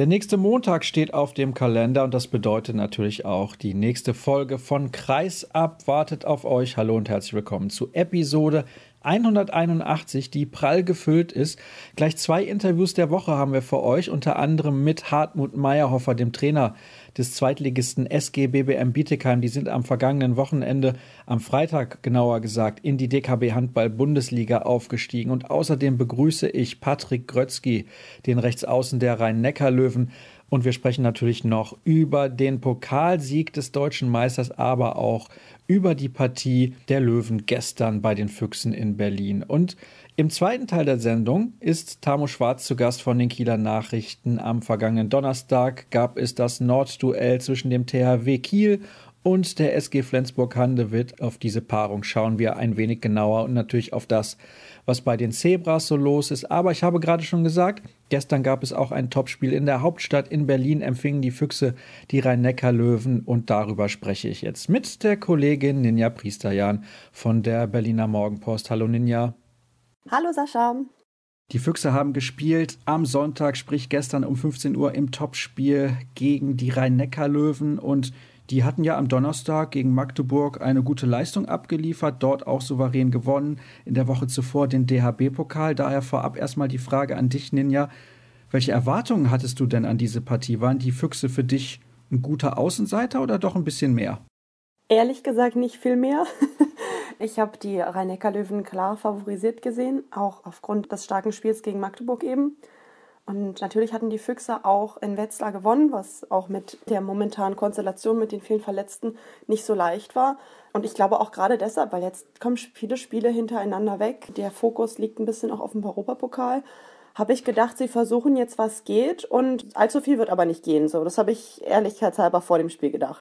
Der nächste Montag steht auf dem Kalender und das bedeutet natürlich auch, die nächste Folge von Kreisab wartet auf euch. Hallo und herzlich willkommen zu Episode 181, die prall gefüllt ist. Gleich zwei Interviews der Woche haben wir für euch, unter anderem mit Hartmut Meyerhofer, dem Trainer des Zweitligisten SG BBM Bietigheim. Die sind am vergangenen Wochenende, am Freitag genauer gesagt, in die DKB Handball Bundesliga aufgestiegen. Und außerdem begrüße ich Patrick Grötzky, den Rechtsaußen der Rhein-Neckar-Löwen. Und wir sprechen natürlich noch über den Pokalsieg des deutschen Meisters, aber auch über die Partie der Löwen gestern bei den Füchsen in Berlin. Und im zweiten Teil der Sendung ist Tamo Schwarz zu Gast von den Kieler Nachrichten. Am vergangenen Donnerstag gab es das Nordduell zwischen dem THW Kiel und der SG Flensburg-Handewitt. Auf diese Paarung schauen wir ein wenig genauer und natürlich auf das, was bei den Zebras so los ist. Aber ich habe gerade schon gesagt, gestern gab es auch ein Topspiel in der Hauptstadt. In Berlin empfingen die Füchse die Rhein-Neckar-Löwen und darüber spreche ich jetzt mit der Kollegin Ninja Priesterjan von der Berliner Morgenpost. Hallo Ninja. Hallo Sascha. Die Füchse haben gespielt am Sonntag, sprich gestern um 15 Uhr im Topspiel gegen die Rhein-Neckar-Löwen und die hatten ja am Donnerstag gegen Magdeburg eine gute Leistung abgeliefert, dort auch souverän gewonnen. In der Woche zuvor den DHB-Pokal. Daher vorab erstmal die Frage an dich, Ninja. Welche Erwartungen hattest du denn an diese Partie? Waren die Füchse für dich ein guter Außenseiter oder doch ein bisschen mehr? Ehrlich gesagt nicht viel mehr. ich habe die Rhein-Neckar-Löwen klar favorisiert gesehen, auch aufgrund des starken Spiels gegen Magdeburg eben. Und natürlich hatten die Füchse auch in Wetzlar gewonnen, was auch mit der momentanen Konstellation mit den vielen Verletzten nicht so leicht war. Und ich glaube auch gerade deshalb, weil jetzt kommen viele Spiele hintereinander weg. Der Fokus liegt ein bisschen auch auf dem Europapokal. Habe ich gedacht, sie versuchen jetzt, was geht. Und allzu viel wird aber nicht gehen. So, das habe ich ehrlichkeitshalber vor dem Spiel gedacht.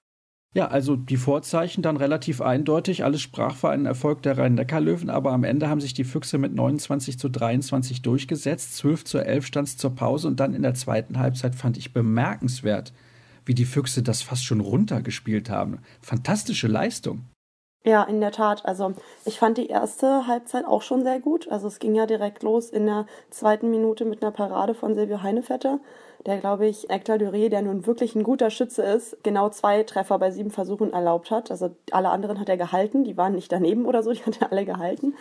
Ja, also die Vorzeichen dann relativ eindeutig. Alles sprach für einen Erfolg der Rhein-Neckar-Löwen, aber am Ende haben sich die Füchse mit 29 zu 23 durchgesetzt. 12 zu 11 stand es zur Pause und dann in der zweiten Halbzeit fand ich bemerkenswert, wie die Füchse das fast schon runtergespielt haben. Fantastische Leistung. Ja, in der Tat. Also ich fand die erste Halbzeit auch schon sehr gut. Also es ging ja direkt los in der zweiten Minute mit einer Parade von Silvio Heinevetter der, glaube ich, Hector Duré, der nun wirklich ein guter Schütze ist, genau zwei Treffer bei sieben Versuchen erlaubt hat. Also alle anderen hat er gehalten, die waren nicht daneben oder so, die hat er alle gehalten.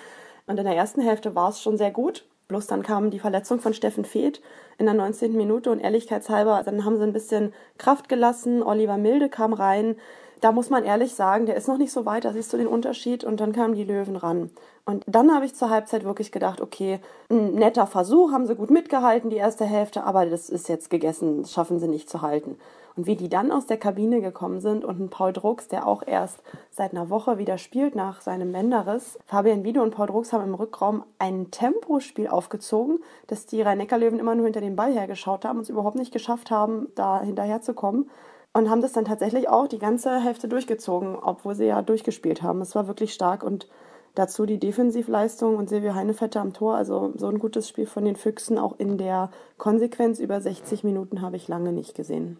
Und in der ersten Hälfte war es schon sehr gut. Bloß dann kam die Verletzung von Steffen Feeth in der 19. Minute und ehrlichkeitshalber, dann haben sie ein bisschen Kraft gelassen. Oliver Milde kam rein da muss man ehrlich sagen, der ist noch nicht so weit, da siehst du den Unterschied und dann kamen die Löwen ran. Und dann habe ich zur Halbzeit wirklich gedacht, okay, ein netter Versuch, haben sie gut mitgehalten, die erste Hälfte, aber das ist jetzt gegessen, das schaffen sie nicht zu halten. Und wie die dann aus der Kabine gekommen sind und ein Paul Drucks, der auch erst seit einer Woche wieder spielt nach seinem Bänderriss, Fabian Wiede und Paul Drucks haben im Rückraum ein Tempospiel aufgezogen, dass die Rhein-Neckar-Löwen immer nur hinter dem Ball hergeschaut haben und es überhaupt nicht geschafft haben, da hinterherzukommen und haben das dann tatsächlich auch die ganze Hälfte durchgezogen, obwohl sie ja durchgespielt haben. Es war wirklich stark und dazu die Defensivleistung und Silvio Heinevetter am Tor. Also so ein gutes Spiel von den Füchsen, auch in der Konsequenz über 60 Minuten habe ich lange nicht gesehen.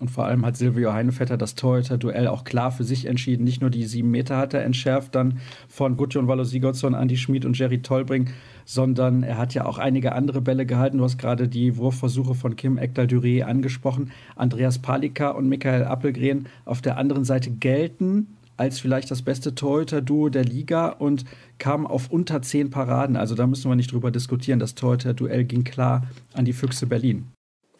Und vor allem hat Silvio Heinevetter das Torhüter-Duell auch klar für sich entschieden. Nicht nur die sieben Meter hat er entschärft, dann von Gudjon Wallo Sigurdsson, Andi Schmid und Jerry Tolbring, sondern er hat ja auch einige andere Bälle gehalten. Du hast gerade die Wurfversuche von Kim Ekdal-Duré angesprochen. Andreas Palika und Michael Appelgren auf der anderen Seite gelten als vielleicht das beste Torhüter-Duo der Liga und kamen auf unter zehn Paraden. Also da müssen wir nicht drüber diskutieren. Das Torhüter-Duell ging klar an die Füchse Berlin.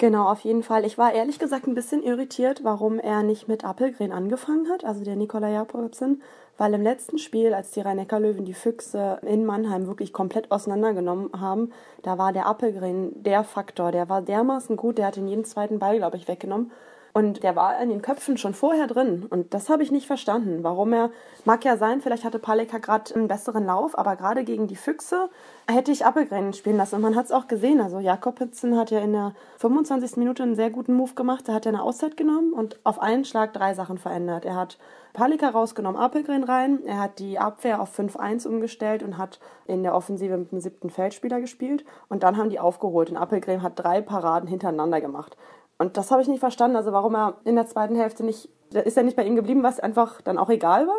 Genau, auf jeden Fall. Ich war ehrlich gesagt ein bisschen irritiert, warum er nicht mit Appelgren angefangen hat, also der Nikola Jakobsen, weil im letzten Spiel, als die Rhein-Neckar-Löwen die Füchse in Mannheim wirklich komplett auseinandergenommen haben, da war der Appelgren der Faktor, der war dermaßen gut, der hat den jeden zweiten Ball, glaube ich, weggenommen. Und der war in den Köpfen schon vorher drin. Und das habe ich nicht verstanden. Warum er, mag ja sein, vielleicht hatte Paleka gerade einen besseren Lauf, aber gerade gegen die Füchse hätte ich Appelgren spielen lassen. Und man hat es auch gesehen. Also Jakobsen hat ja in der 25. Minute einen sehr guten Move gemacht. Da hat er eine Auszeit genommen und auf einen Schlag drei Sachen verändert. Er hat Palika rausgenommen, Appelgren rein. Er hat die Abwehr auf 5-1 umgestellt und hat in der Offensive mit dem siebten Feldspieler gespielt. Und dann haben die aufgeholt. Und Appelgren hat drei Paraden hintereinander gemacht. Und das habe ich nicht verstanden. Also warum er in der zweiten Hälfte nicht, ist er nicht bei ihm geblieben, was einfach dann auch egal war.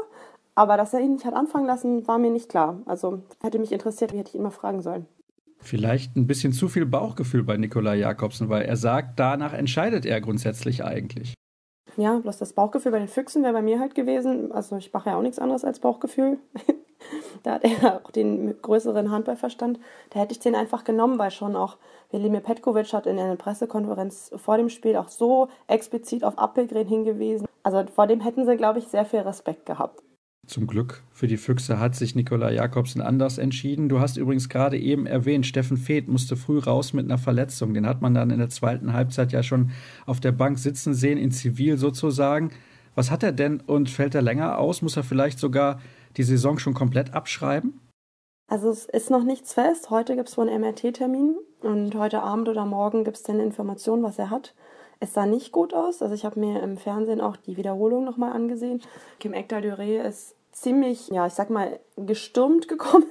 Aber dass er ihn nicht hat anfangen lassen, war mir nicht klar. Also hätte mich interessiert, wie hätte ich ihn mal fragen sollen. Vielleicht ein bisschen zu viel Bauchgefühl bei Nikolai Jakobsen, weil er sagt, danach entscheidet er grundsätzlich eigentlich. Ja, bloß das Bauchgefühl bei den Füchsen wäre bei mir halt gewesen. Also ich mache ja auch nichts anderes als Bauchgefühl. da hat er auch den größeren Handballverstand. Da hätte ich den einfach genommen, weil schon auch Velimir Petkovic hat in einer Pressekonferenz vor dem Spiel auch so explizit auf Appelgren hingewiesen. Also vor dem hätten sie, glaube ich, sehr viel Respekt gehabt. Zum Glück für die Füchse hat sich Nikola Jakobsen anders entschieden. Du hast übrigens gerade eben erwähnt, Steffen Feeth musste früh raus mit einer Verletzung. Den hat man dann in der zweiten Halbzeit ja schon auf der Bank sitzen sehen, in Zivil sozusagen. Was hat er denn und fällt er länger aus? Muss er vielleicht sogar die Saison schon komplett abschreiben? Also es ist noch nichts fest. Heute gibt es wohl einen MRT-Termin und heute Abend oder morgen gibt es dann Informationen, was er hat. Es sah nicht gut aus. Also ich habe mir im Fernsehen auch die Wiederholung nochmal angesehen. Kim Ekdal-Duré ist ziemlich, ja, ich sag mal, gestürmt gekommen,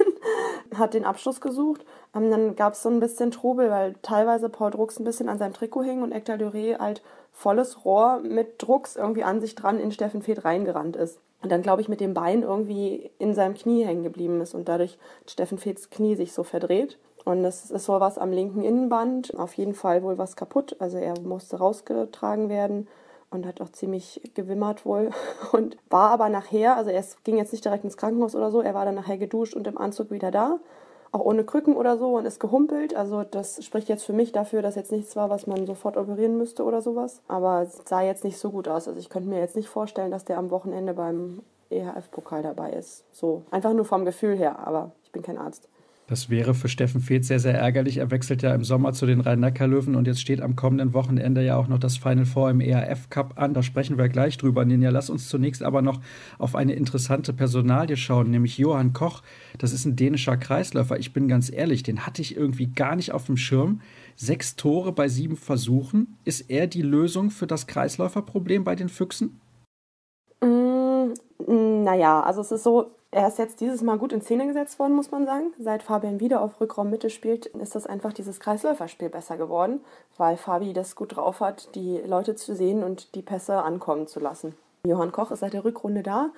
hat den Abschluss gesucht. Ähm, dann gab es so ein bisschen Trubel, weil teilweise Paul Drucks ein bisschen an seinem Trikot hing und Ektal Duré halt volles Rohr mit Drucks irgendwie an sich dran in Steffen Feeth reingerannt ist. Und dann, glaube ich, mit dem Bein irgendwie in seinem Knie hängen geblieben ist und dadurch Steffen Feeths Knie sich so verdreht. Und es ist wohl was am linken Innenband, auf jeden Fall wohl was kaputt. Also er musste rausgetragen werden und hat auch ziemlich gewimmert wohl und war aber nachher, also er ging jetzt nicht direkt ins Krankenhaus oder so, er war dann nachher geduscht und im Anzug wieder da, auch ohne Krücken oder so und ist gehumpelt. Also das spricht jetzt für mich dafür, dass jetzt nichts war, was man sofort operieren müsste oder sowas. Aber es sah jetzt nicht so gut aus. Also ich könnte mir jetzt nicht vorstellen, dass der am Wochenende beim EHF-Pokal dabei ist. So, einfach nur vom Gefühl her, aber ich bin kein Arzt. Das wäre für Steffen Feeth sehr, sehr ärgerlich. Er wechselt ja im Sommer zu den Rhein-Neckar-Löwen und jetzt steht am kommenden Wochenende ja auch noch das Final Four im ERF Cup an. Da sprechen wir gleich drüber, Ninja. Lass uns zunächst aber noch auf eine interessante Personalie schauen, nämlich Johann Koch. Das ist ein dänischer Kreisläufer. Ich bin ganz ehrlich, den hatte ich irgendwie gar nicht auf dem Schirm. Sechs Tore bei sieben Versuchen. Ist er die Lösung für das Kreisläuferproblem bei den Füchsen? Mm, naja, also es ist so, er ist jetzt dieses Mal gut in Szene gesetzt worden, muss man sagen. Seit Fabian wieder auf Rückraummitte spielt, ist das einfach dieses Kreisläuferspiel besser geworden, weil Fabi das gut drauf hat, die Leute zu sehen und die Pässe ankommen zu lassen. Johann Koch ist seit der Rückrunde da,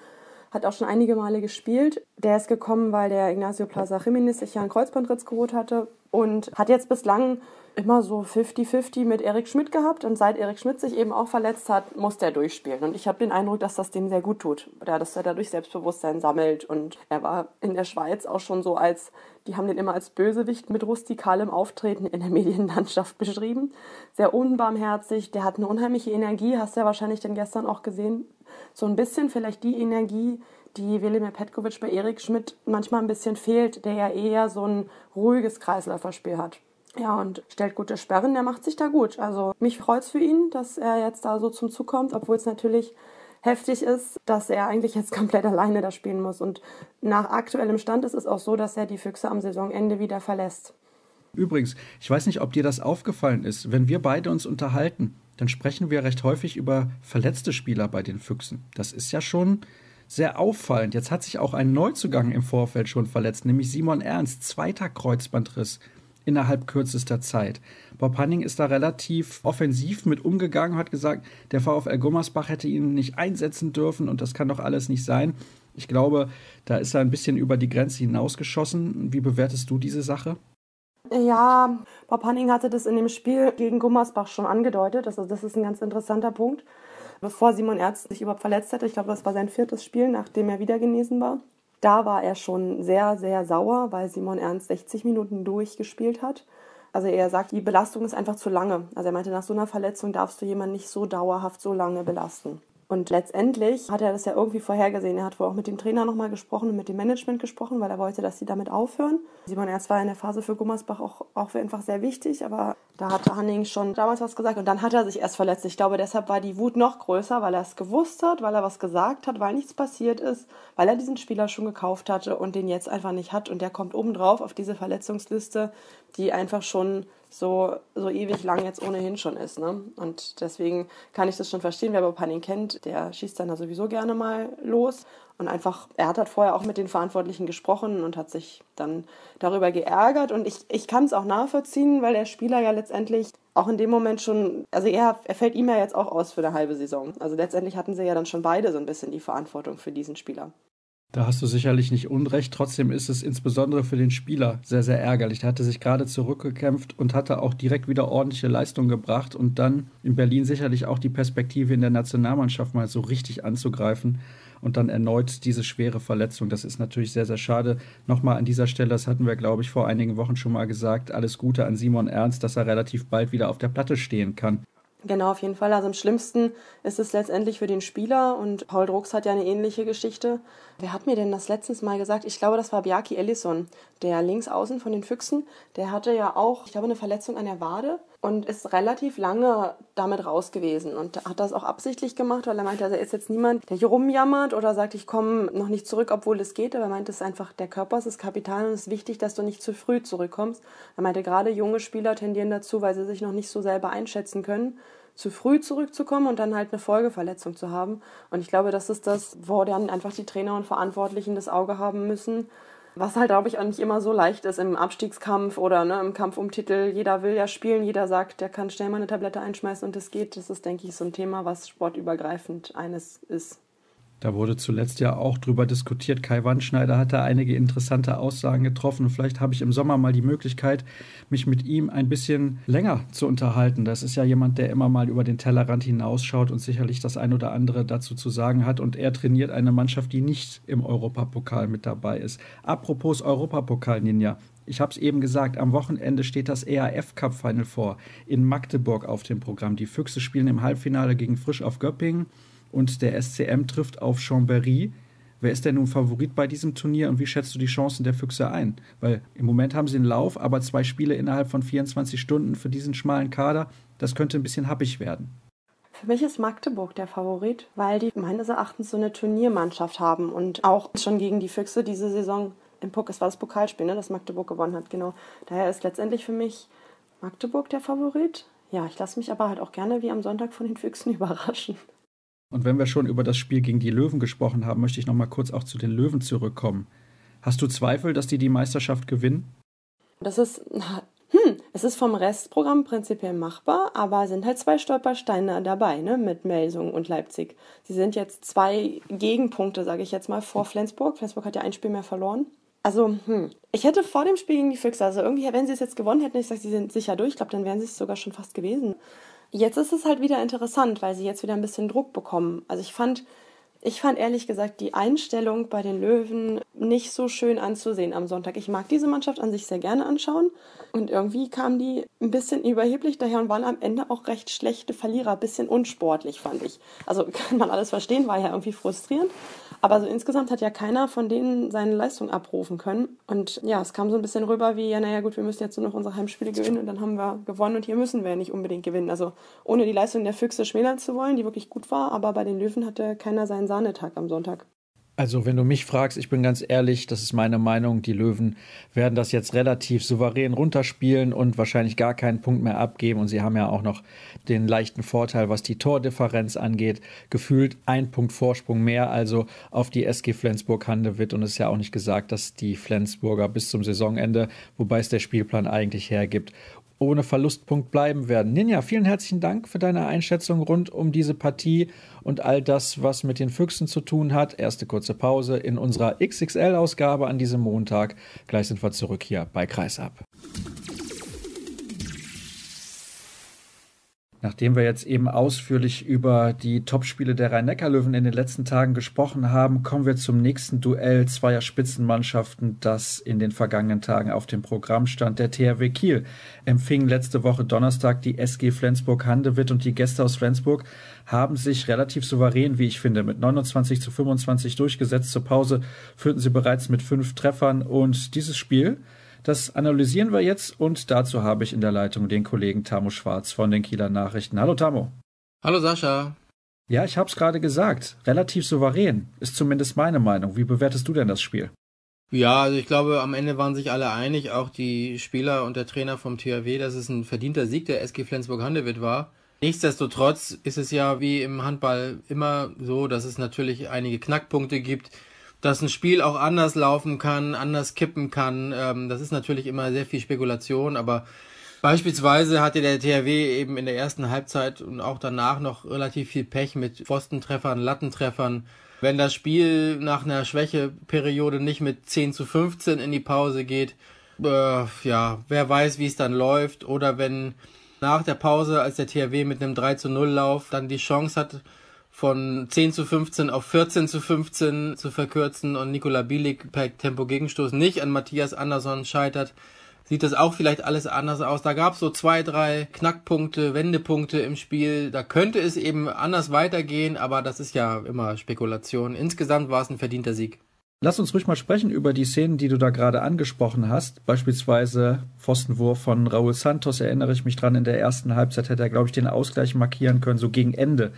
hat auch schon einige Male gespielt. Der ist gekommen, weil der Ignacio Plaza Jiménez sich ja einen Kreuzbandritz geholt hatte und hat jetzt bislang immer so 50-50 mit Erik Schmidt gehabt und seit Erik Schmidt sich eben auch verletzt hat, musste er durchspielen. Und ich habe den Eindruck, dass das dem sehr gut tut. Oder dass er dadurch Selbstbewusstsein sammelt. Und er war in der Schweiz auch schon so als, die haben den immer als Bösewicht mit rustikalem Auftreten in der Medienlandschaft beschrieben. Sehr unbarmherzig, der hat eine unheimliche Energie, hast du ja wahrscheinlich dann gestern auch gesehen. So ein bisschen vielleicht die Energie, die Velimir Petkovic bei Erik Schmidt manchmal ein bisschen fehlt, der ja eher so ein ruhiges Kreisläuferspiel hat. Ja, und stellt gute Sperren, der macht sich da gut. Also mich freut es für ihn, dass er jetzt da so zum Zug kommt, obwohl es natürlich heftig ist, dass er eigentlich jetzt komplett alleine da spielen muss. Und nach aktuellem Stand ist es auch so, dass er die Füchse am Saisonende wieder verlässt. Übrigens, ich weiß nicht, ob dir das aufgefallen ist. Wenn wir beide uns unterhalten, dann sprechen wir recht häufig über verletzte Spieler bei den Füchsen. Das ist ja schon sehr auffallend. Jetzt hat sich auch ein Neuzugang im Vorfeld schon verletzt, nämlich Simon Ernst, zweiter Kreuzbandriss innerhalb kürzester Zeit. Bob Hanning ist da relativ offensiv mit umgegangen, hat gesagt, der VfL Gummersbach hätte ihn nicht einsetzen dürfen und das kann doch alles nicht sein. Ich glaube, da ist er ein bisschen über die Grenze hinausgeschossen. Wie bewertest du diese Sache? Ja, Bob Hanning hatte das in dem Spiel gegen Gummersbach schon angedeutet. Also das ist ein ganz interessanter Punkt. Bevor Simon Erz sich überhaupt verletzt hatte, ich glaube, das war sein viertes Spiel, nachdem er wieder genesen war, da war er schon sehr, sehr sauer, weil Simon Ernst 60 Minuten durchgespielt hat. Also er sagt, die Belastung ist einfach zu lange. Also er meinte, nach so einer Verletzung darfst du jemanden nicht so dauerhaft so lange belasten. Und letztendlich hat er das ja irgendwie vorhergesehen. Er hat wohl auch mit dem Trainer nochmal gesprochen und mit dem Management gesprochen, weil er wollte, dass sie damit aufhören. Simon Erz war in der Phase für Gummersbach auch, auch einfach sehr wichtig, aber da hatte Hanning schon damals was gesagt und dann hat er sich erst verletzt. Ich glaube, deshalb war die Wut noch größer, weil er es gewusst hat, weil er was gesagt hat, weil nichts passiert ist, weil er diesen Spieler schon gekauft hatte und den jetzt einfach nicht hat und der kommt obendrauf auf diese Verletzungsliste, die einfach schon so, so ewig lang jetzt ohnehin schon ist. Ne? Und deswegen kann ich das schon verstehen. Wer Bob Hanning kennt, der schießt dann da sowieso gerne mal los. Und einfach, er hat halt vorher auch mit den Verantwortlichen gesprochen und hat sich dann darüber geärgert. Und ich, ich kann es auch nachvollziehen, weil der Spieler ja letztendlich auch in dem Moment schon, also er, er fällt ihm ja jetzt auch aus für eine halbe Saison. Also letztendlich hatten sie ja dann schon beide so ein bisschen die Verantwortung für diesen Spieler. Da hast du sicherlich nicht unrecht. Trotzdem ist es insbesondere für den Spieler sehr, sehr ärgerlich. Der hatte sich gerade zurückgekämpft und hatte auch direkt wieder ordentliche Leistung gebracht und dann in Berlin sicherlich auch die Perspektive in der Nationalmannschaft mal so richtig anzugreifen und dann erneut diese schwere Verletzung. Das ist natürlich sehr, sehr schade. Nochmal an dieser Stelle, das hatten wir, glaube ich, vor einigen Wochen schon mal gesagt, alles Gute an Simon Ernst, dass er relativ bald wieder auf der Platte stehen kann. Genau, auf jeden Fall. Also am schlimmsten ist es letztendlich für den Spieler und Paul Drucks hat ja eine ähnliche Geschichte. Wer hat mir denn das letztens mal gesagt? Ich glaube, das war Bjarki Ellison, der Linksaußen von den Füchsen. Der hatte ja auch, ich glaube, eine Verletzung an der Wade und ist relativ lange damit raus gewesen und hat das auch absichtlich gemacht, weil er meinte, also er ist jetzt niemand, der hier rumjammert oder sagt, ich komme noch nicht zurück, obwohl es geht, aber er meinte, es ist einfach, der Körper ist das Kapital und es ist wichtig, dass du nicht zu früh zurückkommst. Er meinte, gerade junge Spieler tendieren dazu, weil sie sich noch nicht so selber einschätzen können, zu früh zurückzukommen und dann halt eine Folgeverletzung zu haben. Und ich glaube, das ist das, wo dann einfach die Trainer und Verantwortlichen das Auge haben müssen. Was halt, glaube ich, auch nicht immer so leicht ist im Abstiegskampf oder ne, im Kampf um Titel. Jeder will ja spielen, jeder sagt, der kann schnell mal eine Tablette einschmeißen und es geht. Das ist, denke ich, so ein Thema, was sportübergreifend eines ist. Da wurde zuletzt ja auch drüber diskutiert. Kai Wandschneider hat da einige interessante Aussagen getroffen. vielleicht habe ich im Sommer mal die Möglichkeit, mich mit ihm ein bisschen länger zu unterhalten. Das ist ja jemand, der immer mal über den Tellerrand hinausschaut und sicherlich das ein oder andere dazu zu sagen hat. Und er trainiert eine Mannschaft, die nicht im Europapokal mit dabei ist. Apropos Europapokal, Ninja. Ich habe es eben gesagt, am Wochenende steht das EAF Cup Final vor in Magdeburg auf dem Programm. Die Füchse spielen im Halbfinale gegen Frisch auf Göppingen und der SCM trifft auf Chambéry. Wer ist denn nun Favorit bei diesem Turnier und wie schätzt du die Chancen der Füchse ein? Weil im Moment haben sie einen Lauf, aber zwei Spiele innerhalb von 24 Stunden für diesen schmalen Kader, das könnte ein bisschen happig werden. Für mich ist Magdeburg der Favorit, weil die meines Erachtens so eine Turniermannschaft haben und auch schon gegen die Füchse diese Saison im Puck, es war das Pokalspiel, ne, das Magdeburg gewonnen hat, genau. Daher ist letztendlich für mich Magdeburg der Favorit. Ja, ich lasse mich aber halt auch gerne wie am Sonntag von den Füchsen überraschen. Und wenn wir schon über das Spiel gegen die Löwen gesprochen haben, möchte ich noch mal kurz auch zu den Löwen zurückkommen. Hast du Zweifel, dass die die Meisterschaft gewinnen? Das ist, hm, es ist vom Restprogramm prinzipiell machbar, aber sind halt zwei Stolpersteine dabei, ne, mit Melsung und Leipzig. Sie sind jetzt zwei Gegenpunkte, sage ich jetzt mal, vor Flensburg. Flensburg hat ja ein Spiel mehr verloren. Also, hm, ich hätte vor dem Spiel gegen die Füchse, also irgendwie, wenn sie es jetzt gewonnen hätten, ich sage, sie sind sicher durch, ich glaube, dann wären sie es sogar schon fast gewesen. Jetzt ist es halt wieder interessant, weil sie jetzt wieder ein bisschen Druck bekommen. Also ich fand, ich fand ehrlich gesagt die Einstellung bei den Löwen nicht so schön anzusehen am Sonntag. Ich mag diese Mannschaft an sich sehr gerne anschauen und irgendwie kamen die ein bisschen überheblich daher und waren am Ende auch recht schlechte Verlierer, bisschen unsportlich fand ich. Also kann man alles verstehen, war ja irgendwie frustrierend. Aber so insgesamt hat ja keiner von denen seine Leistung abrufen können. Und ja, es kam so ein bisschen rüber wie, ja, naja, gut, wir müssen jetzt nur noch unsere Heimspiele gewinnen und dann haben wir gewonnen und hier müssen wir ja nicht unbedingt gewinnen. Also ohne die Leistung der Füchse schmälern zu wollen, die wirklich gut war, aber bei den Löwen hatte keiner seinen Sahnetag am Sonntag. Also, wenn du mich fragst, ich bin ganz ehrlich, das ist meine Meinung, die Löwen werden das jetzt relativ souverän runterspielen und wahrscheinlich gar keinen Punkt mehr abgeben. Und sie haben ja auch noch den leichten Vorteil, was die Tordifferenz angeht. Gefühlt ein Punkt Vorsprung mehr, also auf die SG Flensburg-Handewitt. Und es ist ja auch nicht gesagt, dass die Flensburger bis zum Saisonende, wobei es der Spielplan eigentlich hergibt, ohne Verlustpunkt bleiben werden. Ninja, vielen herzlichen Dank für deine Einschätzung rund um diese Partie und all das, was mit den Füchsen zu tun hat. Erste kurze Pause in unserer XXL-Ausgabe an diesem Montag. Gleich sind wir zurück hier bei Kreisab. Nachdem wir jetzt eben ausführlich über die Topspiele der Rhein-Neckar-Löwen in den letzten Tagen gesprochen haben, kommen wir zum nächsten Duell zweier Spitzenmannschaften, das in den vergangenen Tagen auf dem Programm stand. Der THW Kiel empfing letzte Woche Donnerstag die SG Flensburg-Handewitt und die Gäste aus Flensburg haben sich relativ souverän, wie ich finde, mit 29 zu 25 durchgesetzt. Zur Pause führten sie bereits mit fünf Treffern und dieses Spiel das analysieren wir jetzt und dazu habe ich in der Leitung den Kollegen Tamo Schwarz von den Kieler Nachrichten. Hallo Tamo. Hallo Sascha. Ja, ich habe es gerade gesagt. Relativ souverän ist zumindest meine Meinung. Wie bewertest du denn das Spiel? Ja, also ich glaube, am Ende waren sich alle einig, auch die Spieler und der Trainer vom THW, dass es ein verdienter Sieg der SG Flensburg-Handewitt war. Nichtsdestotrotz ist es ja wie im Handball immer so, dass es natürlich einige Knackpunkte gibt dass ein Spiel auch anders laufen kann, anders kippen kann. Ähm, das ist natürlich immer sehr viel Spekulation, aber beispielsweise hatte der THW eben in der ersten Halbzeit und auch danach noch relativ viel Pech mit Pfostentreffern, Lattentreffern. wenn das Spiel nach einer Schwächeperiode nicht mit 10 zu 15 in die Pause geht, äh, ja, wer weiß, wie es dann läuft. Oder wenn nach der Pause, als der THW mit einem 3 zu 0 Lauf dann die Chance hat, von 10 zu 15 auf 14 zu 15 zu verkürzen und Nikola Bielik per Tempo-Gegenstoß nicht an Matthias Andersson scheitert, sieht das auch vielleicht alles anders aus. Da gab es so zwei, drei Knackpunkte, Wendepunkte im Spiel. Da könnte es eben anders weitergehen, aber das ist ja immer Spekulation. Insgesamt war es ein verdienter Sieg. Lass uns ruhig mal sprechen über die Szenen, die du da gerade angesprochen hast. Beispielsweise Pfostenwurf von Raúl Santos, erinnere ich mich dran. In der ersten Halbzeit hätte er, glaube ich, den Ausgleich markieren können, so gegen Ende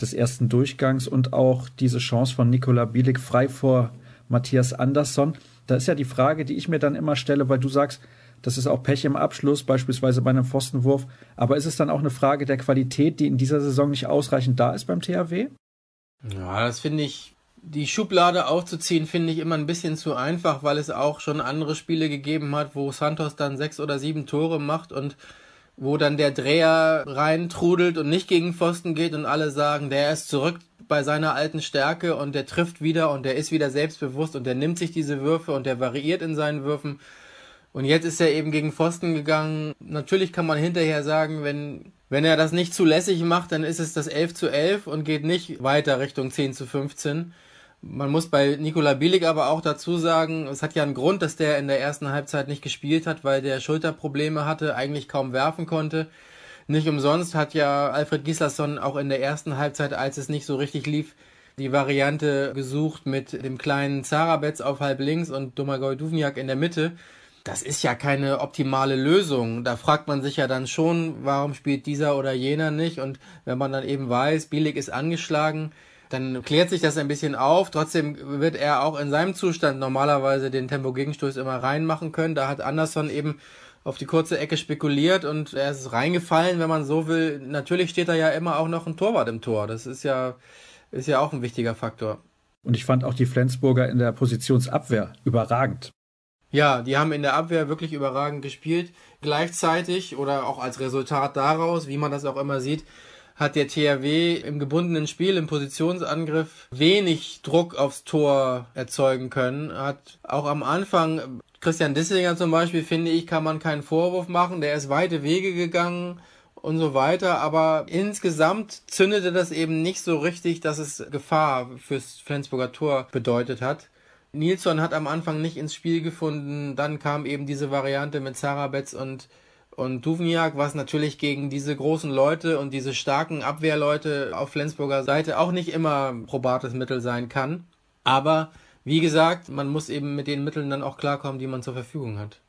des ersten Durchgangs und auch diese Chance von Nikola Bielik frei vor Matthias Andersson. Da ist ja die Frage, die ich mir dann immer stelle, weil du sagst, das ist auch Pech im Abschluss, beispielsweise bei einem Pfostenwurf. Aber ist es dann auch eine Frage der Qualität, die in dieser Saison nicht ausreichend da ist beim THW? Ja, das finde ich, die Schublade aufzuziehen, finde ich immer ein bisschen zu einfach, weil es auch schon andere Spiele gegeben hat, wo Santos dann sechs oder sieben Tore macht und wo dann der Dreher reintrudelt und nicht gegen Pfosten geht und alle sagen, der ist zurück bei seiner alten Stärke und der trifft wieder und der ist wieder selbstbewusst und der nimmt sich diese Würfe und der variiert in seinen Würfen. Und jetzt ist er eben gegen Pfosten gegangen. Natürlich kann man hinterher sagen, wenn, wenn er das nicht zulässig macht, dann ist es das 11 zu 11 und geht nicht weiter Richtung 10 zu 15. Man muss bei Nikola Bielik aber auch dazu sagen, es hat ja einen Grund, dass der in der ersten Halbzeit nicht gespielt hat, weil der Schulterprobleme hatte, eigentlich kaum werfen konnte. Nicht umsonst hat ja Alfred Gislason auch in der ersten Halbzeit, als es nicht so richtig lief, die Variante gesucht mit dem kleinen Zarabetz auf halb links und Domagoj Duvniak in der Mitte das ist ja keine optimale Lösung. Da fragt man sich ja dann schon, warum spielt dieser oder jener nicht? Und wenn man dann eben weiß, Bielik ist angeschlagen, dann klärt sich das ein bisschen auf. Trotzdem wird er auch in seinem Zustand normalerweise den Tempo-Gegenstoß immer reinmachen können. Da hat Anderson eben auf die kurze Ecke spekuliert und er ist reingefallen, wenn man so will. Natürlich steht da ja immer auch noch ein Torwart im Tor. Das ist ja, ist ja auch ein wichtiger Faktor. Und ich fand auch die Flensburger in der Positionsabwehr überragend. Ja, die haben in der Abwehr wirklich überragend gespielt. Gleichzeitig oder auch als Resultat daraus, wie man das auch immer sieht, hat der THW im gebundenen Spiel, im Positionsangriff, wenig Druck aufs Tor erzeugen können. Hat auch am Anfang, Christian Dissinger zum Beispiel, finde ich, kann man keinen Vorwurf machen. Der ist weite Wege gegangen und so weiter. Aber insgesamt zündete das eben nicht so richtig, dass es Gefahr fürs Flensburger Tor bedeutet hat. Nilsson hat am Anfang nicht ins Spiel gefunden. Dann kam eben diese Variante mit Sarabetz und, und Duvniak, was natürlich gegen diese großen Leute und diese starken Abwehrleute auf Flensburger Seite auch nicht immer probates Mittel sein kann. Aber wie gesagt, man muss eben mit den Mitteln dann auch klarkommen, die man zur Verfügung hat.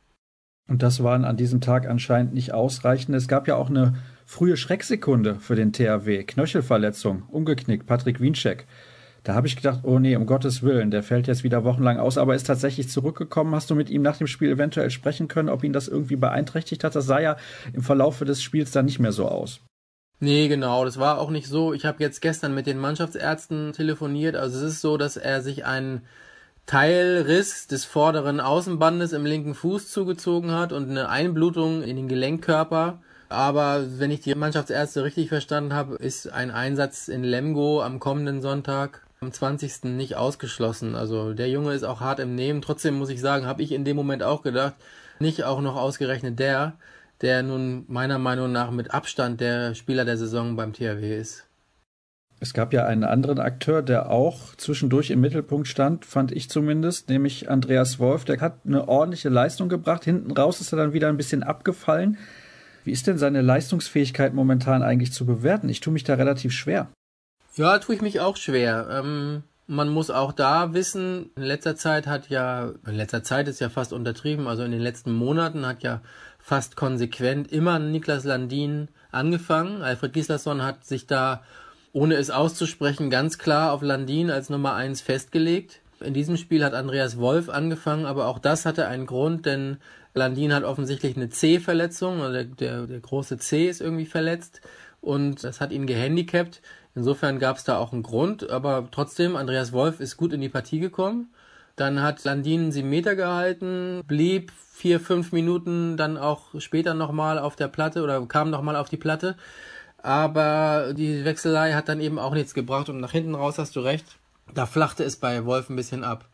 Und das waren an diesem Tag anscheinend nicht ausreichend. Es gab ja auch eine frühe Schrecksekunde für den THW. Knöchelverletzung, umgeknickt, Patrick Wiencheck. Da habe ich gedacht, oh nee, um Gottes Willen, der fällt jetzt wieder wochenlang aus, aber ist tatsächlich zurückgekommen. Hast du mit ihm nach dem Spiel eventuell sprechen können, ob ihn das irgendwie beeinträchtigt hat? Das sah ja im Verlauf des Spiels dann nicht mehr so aus. Nee, genau, das war auch nicht so. Ich habe jetzt gestern mit den Mannschaftsärzten telefoniert. Also es ist so, dass er sich einen Teilriss des vorderen Außenbandes im linken Fuß zugezogen hat und eine Einblutung in den Gelenkkörper. Aber wenn ich die Mannschaftsärzte richtig verstanden habe, ist ein Einsatz in Lemgo am kommenden Sonntag am 20. nicht ausgeschlossen. Also der Junge ist auch hart im Nehmen. Trotzdem muss ich sagen, habe ich in dem Moment auch gedacht, nicht auch noch ausgerechnet der, der nun meiner Meinung nach mit Abstand der Spieler der Saison beim THW ist. Es gab ja einen anderen Akteur, der auch zwischendurch im Mittelpunkt stand, fand ich zumindest, nämlich Andreas Wolf. Der hat eine ordentliche Leistung gebracht. Hinten raus ist er dann wieder ein bisschen abgefallen. Wie ist denn seine Leistungsfähigkeit momentan eigentlich zu bewerten? Ich tue mich da relativ schwer. Ja, tue ich mich auch schwer. Ähm, man muss auch da wissen, in letzter Zeit hat ja, in letzter Zeit ist ja fast untertrieben, also in den letzten Monaten hat ja fast konsequent immer Niklas Landin angefangen. Alfred Gislason hat sich da, ohne es auszusprechen, ganz klar auf Landin als Nummer eins festgelegt. In diesem Spiel hat Andreas Wolf angefangen, aber auch das hatte einen Grund, denn Landin hat offensichtlich eine C-Verletzung, also der, der, der große C ist irgendwie verletzt und das hat ihn gehandicapt. Insofern gab es da auch einen Grund, aber trotzdem, Andreas Wolf ist gut in die Partie gekommen. Dann hat Landin sieben Meter gehalten, blieb vier, fünf Minuten dann auch später nochmal auf der Platte oder kam nochmal auf die Platte. Aber die Wechselei hat dann eben auch nichts gebracht und nach hinten raus hast du recht. da flachte es bei Wolf ein bisschen ab.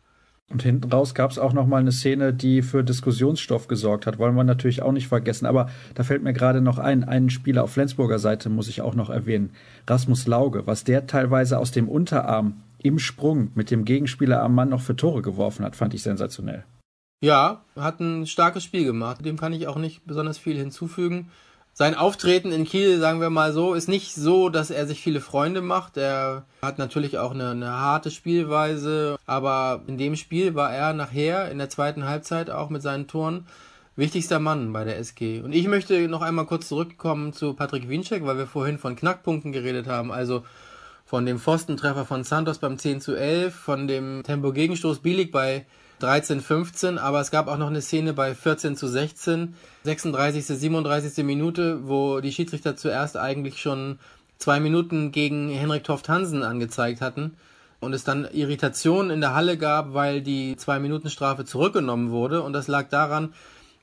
Und hinten raus gab es auch noch mal eine Szene, die für Diskussionsstoff gesorgt hat. Wollen wir natürlich auch nicht vergessen. Aber da fällt mir gerade noch ein, einen Spieler auf Flensburger Seite muss ich auch noch erwähnen. Rasmus Lauge, was der teilweise aus dem Unterarm im Sprung mit dem Gegenspieler am Mann noch für Tore geworfen hat, fand ich sensationell. Ja, hat ein starkes Spiel gemacht. Dem kann ich auch nicht besonders viel hinzufügen. Sein Auftreten in Kiel, sagen wir mal so, ist nicht so, dass er sich viele Freunde macht. Er hat natürlich auch eine, eine harte Spielweise, aber in dem Spiel war er nachher in der zweiten Halbzeit auch mit seinen Toren wichtigster Mann bei der SG. Und ich möchte noch einmal kurz zurückkommen zu Patrick Winczek, weil wir vorhin von Knackpunkten geredet haben. Also von dem Pfostentreffer von Santos beim 10 zu 11, von dem Tempo-Gegenstoß Bielig bei 13, 15, aber es gab auch noch eine Szene bei 14 zu 16, 36., 37. Minute, wo die Schiedsrichter zuerst eigentlich schon zwei Minuten gegen Henrik Toft Hansen angezeigt hatten und es dann Irritationen in der Halle gab, weil die zwei Minuten Strafe zurückgenommen wurde und das lag daran,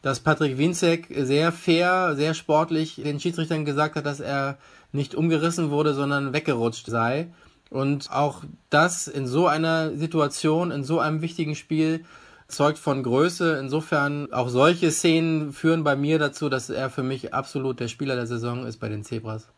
dass Patrick Winzek sehr fair, sehr sportlich den Schiedsrichtern gesagt hat, dass er nicht umgerissen wurde, sondern weggerutscht sei. Und auch das in so einer Situation, in so einem wichtigen Spiel, zeugt von Größe. Insofern auch solche Szenen führen bei mir dazu, dass er für mich absolut der Spieler der Saison ist bei den Zebras.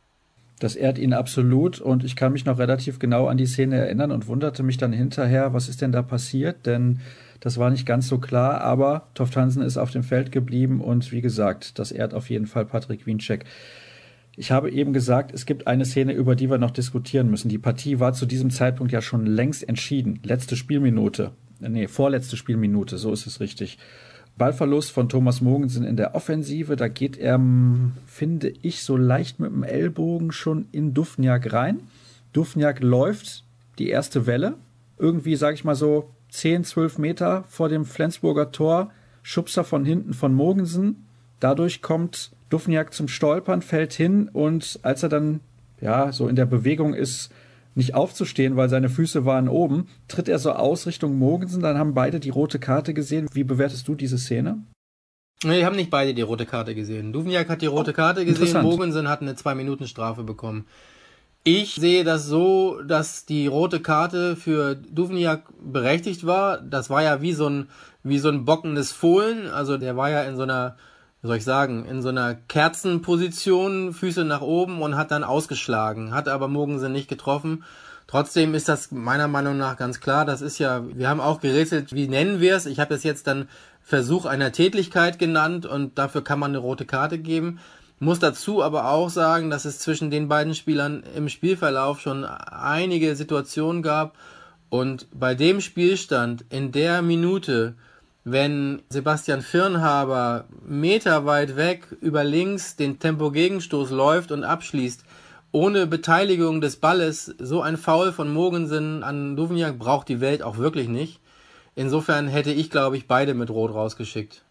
Das ehrt ihn absolut und ich kann mich noch relativ genau an die Szene erinnern und wunderte mich dann hinterher, was ist denn da passiert, denn das war nicht ganz so klar, aber Toft Hansen ist auf dem Feld geblieben und wie gesagt, das ehrt auf jeden Fall Patrick Wiencheck. Ich habe eben gesagt, es gibt eine Szene, über die wir noch diskutieren müssen. Die Partie war zu diesem Zeitpunkt ja schon längst entschieden. Letzte Spielminute. Nee, vorletzte Spielminute, so ist es richtig. Ballverlust von Thomas Mogensen in der Offensive. Da geht er, finde ich, so leicht mit dem Ellbogen schon in Dufniak rein. Dufniak läuft die erste Welle. Irgendwie, sag ich mal so, 10, 12 Meter vor dem Flensburger Tor. Schubser von hinten von Mogensen. Dadurch kommt Dufniak zum Stolpern, fällt hin und als er dann ja so in der Bewegung ist, nicht aufzustehen, weil seine Füße waren oben, tritt er so aus Richtung Mogensen. Dann haben beide die rote Karte gesehen. Wie bewertest du diese Szene? Nee, haben nicht beide die rote Karte gesehen. Duvniak hat die rote oh, Karte gesehen, Mogensen hat eine Zwei-Minuten-Strafe bekommen. Ich sehe das so, dass die rote Karte für Duvniak berechtigt war. Das war ja wie so ein, wie so ein bockendes Fohlen. Also der war ja in so einer wie soll ich sagen, in so einer Kerzenposition, Füße nach oben und hat dann ausgeschlagen, hat aber Mogensen nicht getroffen. Trotzdem ist das meiner Meinung nach ganz klar. Das ist ja, wir haben auch gerätselt, wie nennen wir es? Ich habe das jetzt dann Versuch einer Tätlichkeit genannt und dafür kann man eine rote Karte geben. Muss dazu aber auch sagen, dass es zwischen den beiden Spielern im Spielverlauf schon einige Situationen gab und bei dem Spielstand in der Minute wenn Sebastian Firnhaber meterweit weg über links den Tempo-Gegenstoß läuft und abschließt, ohne Beteiligung des Balles, so ein Foul von Mogensen an Duvniak braucht die Welt auch wirklich nicht. Insofern hätte ich, glaube ich, beide mit Rot rausgeschickt.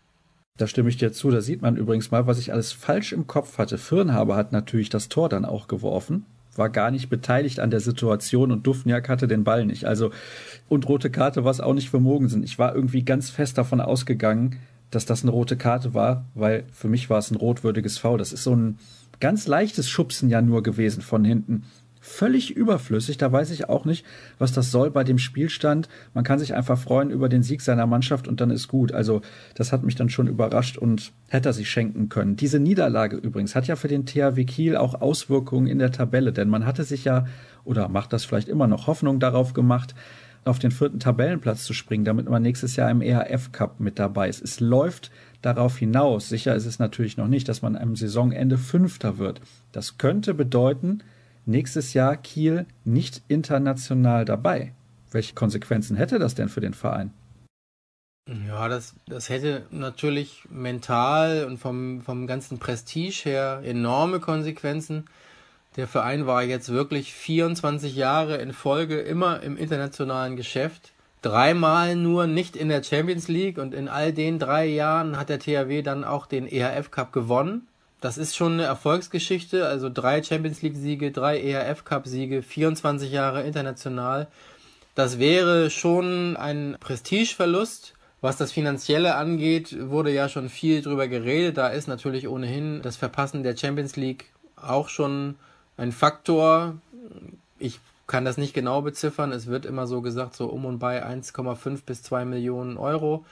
Da stimme ich dir zu. Da sieht man übrigens mal, was ich alles falsch im Kopf hatte. Firnhaber hat natürlich das Tor dann auch geworfen war gar nicht beteiligt an der Situation und Dufniak hatte den Ball nicht. Also, und rote Karte war es auch nicht für Mogensen. Ich war irgendwie ganz fest davon ausgegangen, dass das eine rote Karte war, weil für mich war es ein rotwürdiges Foul. Das ist so ein ganz leichtes Schubsen ja nur gewesen von hinten völlig überflüssig. Da weiß ich auch nicht, was das soll bei dem Spielstand. Man kann sich einfach freuen über den Sieg seiner Mannschaft und dann ist gut. Also das hat mich dann schon überrascht und hätte er sich schenken können. Diese Niederlage übrigens hat ja für den THW Kiel auch Auswirkungen in der Tabelle, denn man hatte sich ja oder macht das vielleicht immer noch Hoffnung darauf gemacht, auf den vierten Tabellenplatz zu springen, damit man nächstes Jahr im EHF Cup mit dabei ist. Es läuft darauf hinaus. Sicher ist es natürlich noch nicht, dass man am Saisonende Fünfter wird. Das könnte bedeuten, nächstes Jahr Kiel nicht international dabei. Welche Konsequenzen hätte das denn für den Verein? Ja, das, das hätte natürlich mental und vom, vom ganzen Prestige her enorme Konsequenzen. Der Verein war jetzt wirklich 24 Jahre in Folge immer im internationalen Geschäft. Dreimal nur nicht in der Champions League und in all den drei Jahren hat der THW dann auch den EHF Cup gewonnen. Das ist schon eine Erfolgsgeschichte, also drei Champions League-Siege, drei ERF Cup-Siege, 24 Jahre international. Das wäre schon ein Prestigeverlust. Was das Finanzielle angeht, wurde ja schon viel drüber geredet. Da ist natürlich ohnehin das Verpassen der Champions League auch schon ein Faktor. Ich kann das nicht genau beziffern. Es wird immer so gesagt, so um und bei 1,5 bis 2 Millionen Euro.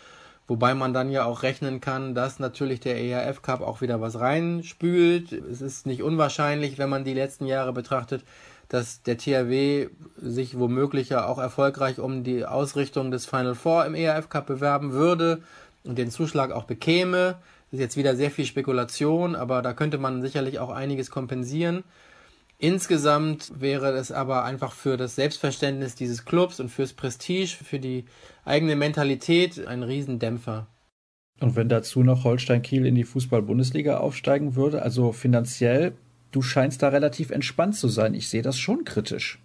Wobei man dann ja auch rechnen kann, dass natürlich der ERF Cup auch wieder was reinspült. Es ist nicht unwahrscheinlich, wenn man die letzten Jahre betrachtet, dass der THW sich womöglich ja auch erfolgreich um die Ausrichtung des Final Four im ERF Cup bewerben würde und den Zuschlag auch bekäme. Das ist jetzt wieder sehr viel Spekulation, aber da könnte man sicherlich auch einiges kompensieren. Insgesamt wäre es aber einfach für das Selbstverständnis dieses Clubs und fürs Prestige, für die eigene Mentalität ein Riesendämpfer. Und wenn dazu noch Holstein Kiel in die Fußball-Bundesliga aufsteigen würde, also finanziell, du scheinst da relativ entspannt zu sein. Ich sehe das schon kritisch.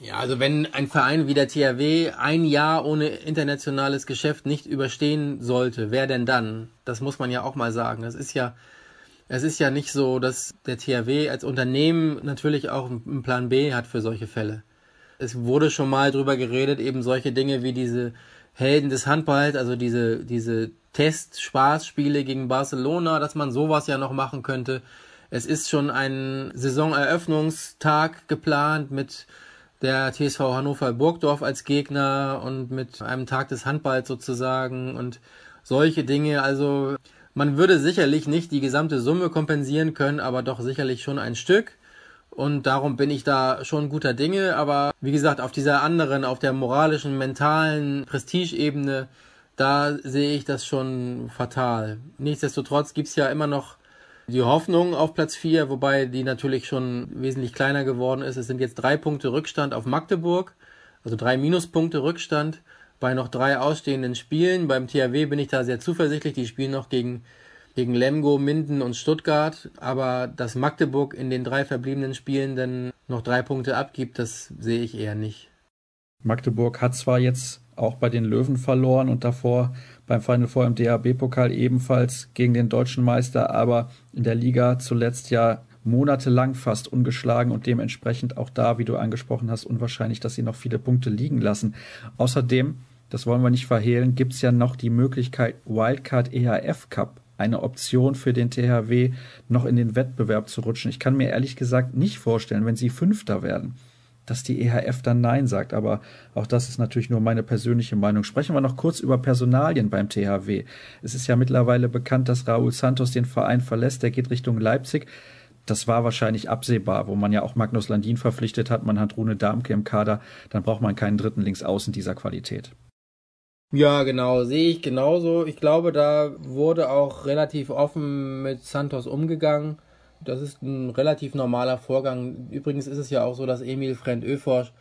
Ja, also wenn ein Verein wie der THW ein Jahr ohne internationales Geschäft nicht überstehen sollte, wer denn dann? Das muss man ja auch mal sagen. Es ist ja es ist ja nicht so, dass der THW als Unternehmen natürlich auch einen Plan B hat für solche Fälle. Es wurde schon mal drüber geredet, eben solche Dinge wie diese Helden des Handballs, also diese, diese Test-Spaßspiele gegen Barcelona, dass man sowas ja noch machen könnte. Es ist schon ein Saisoneröffnungstag geplant mit der TSV Hannover Burgdorf als Gegner und mit einem Tag des Handballs sozusagen und solche Dinge. Also man würde sicherlich nicht die gesamte Summe kompensieren können, aber doch sicherlich schon ein Stück. Und darum bin ich da schon guter Dinge. Aber wie gesagt, auf dieser anderen, auf der moralischen, mentalen Prestigeebene, da sehe ich das schon fatal. Nichtsdestotrotz gibt's ja immer noch die Hoffnung auf Platz 4, wobei die natürlich schon wesentlich kleiner geworden ist. Es sind jetzt drei Punkte Rückstand auf Magdeburg, also drei Minuspunkte Rückstand bei noch drei ausstehenden Spielen. Beim THW bin ich da sehr zuversichtlich. Die spielen noch gegen, gegen Lemgo, Minden und Stuttgart. Aber dass Magdeburg in den drei verbliebenen Spielen dann noch drei Punkte abgibt, das sehe ich eher nicht. Magdeburg hat zwar jetzt auch bei den Löwen verloren und davor beim Final Four im DHB-Pokal ebenfalls gegen den deutschen Meister, aber in der Liga zuletzt ja monatelang fast ungeschlagen und dementsprechend auch da, wie du angesprochen hast, unwahrscheinlich, dass sie noch viele Punkte liegen lassen. Außerdem, das wollen wir nicht verhehlen, gibt es ja noch die Möglichkeit Wildcard EHF Cup, eine Option für den THW, noch in den Wettbewerb zu rutschen. Ich kann mir ehrlich gesagt nicht vorstellen, wenn sie Fünfter werden, dass die EHF dann Nein sagt. Aber auch das ist natürlich nur meine persönliche Meinung. Sprechen wir noch kurz über Personalien beim THW. Es ist ja mittlerweile bekannt, dass Raúl Santos den Verein verlässt. Der geht Richtung Leipzig das war wahrscheinlich absehbar, wo man ja auch Magnus Landin verpflichtet hat, man hat Rune Darmke im Kader, dann braucht man keinen dritten Linksaußen dieser Qualität. Ja, genau, sehe ich genauso. Ich glaube, da wurde auch relativ offen mit Santos umgegangen. Das ist ein relativ normaler Vorgang. Übrigens ist es ja auch so, dass Emil Frend Öforsch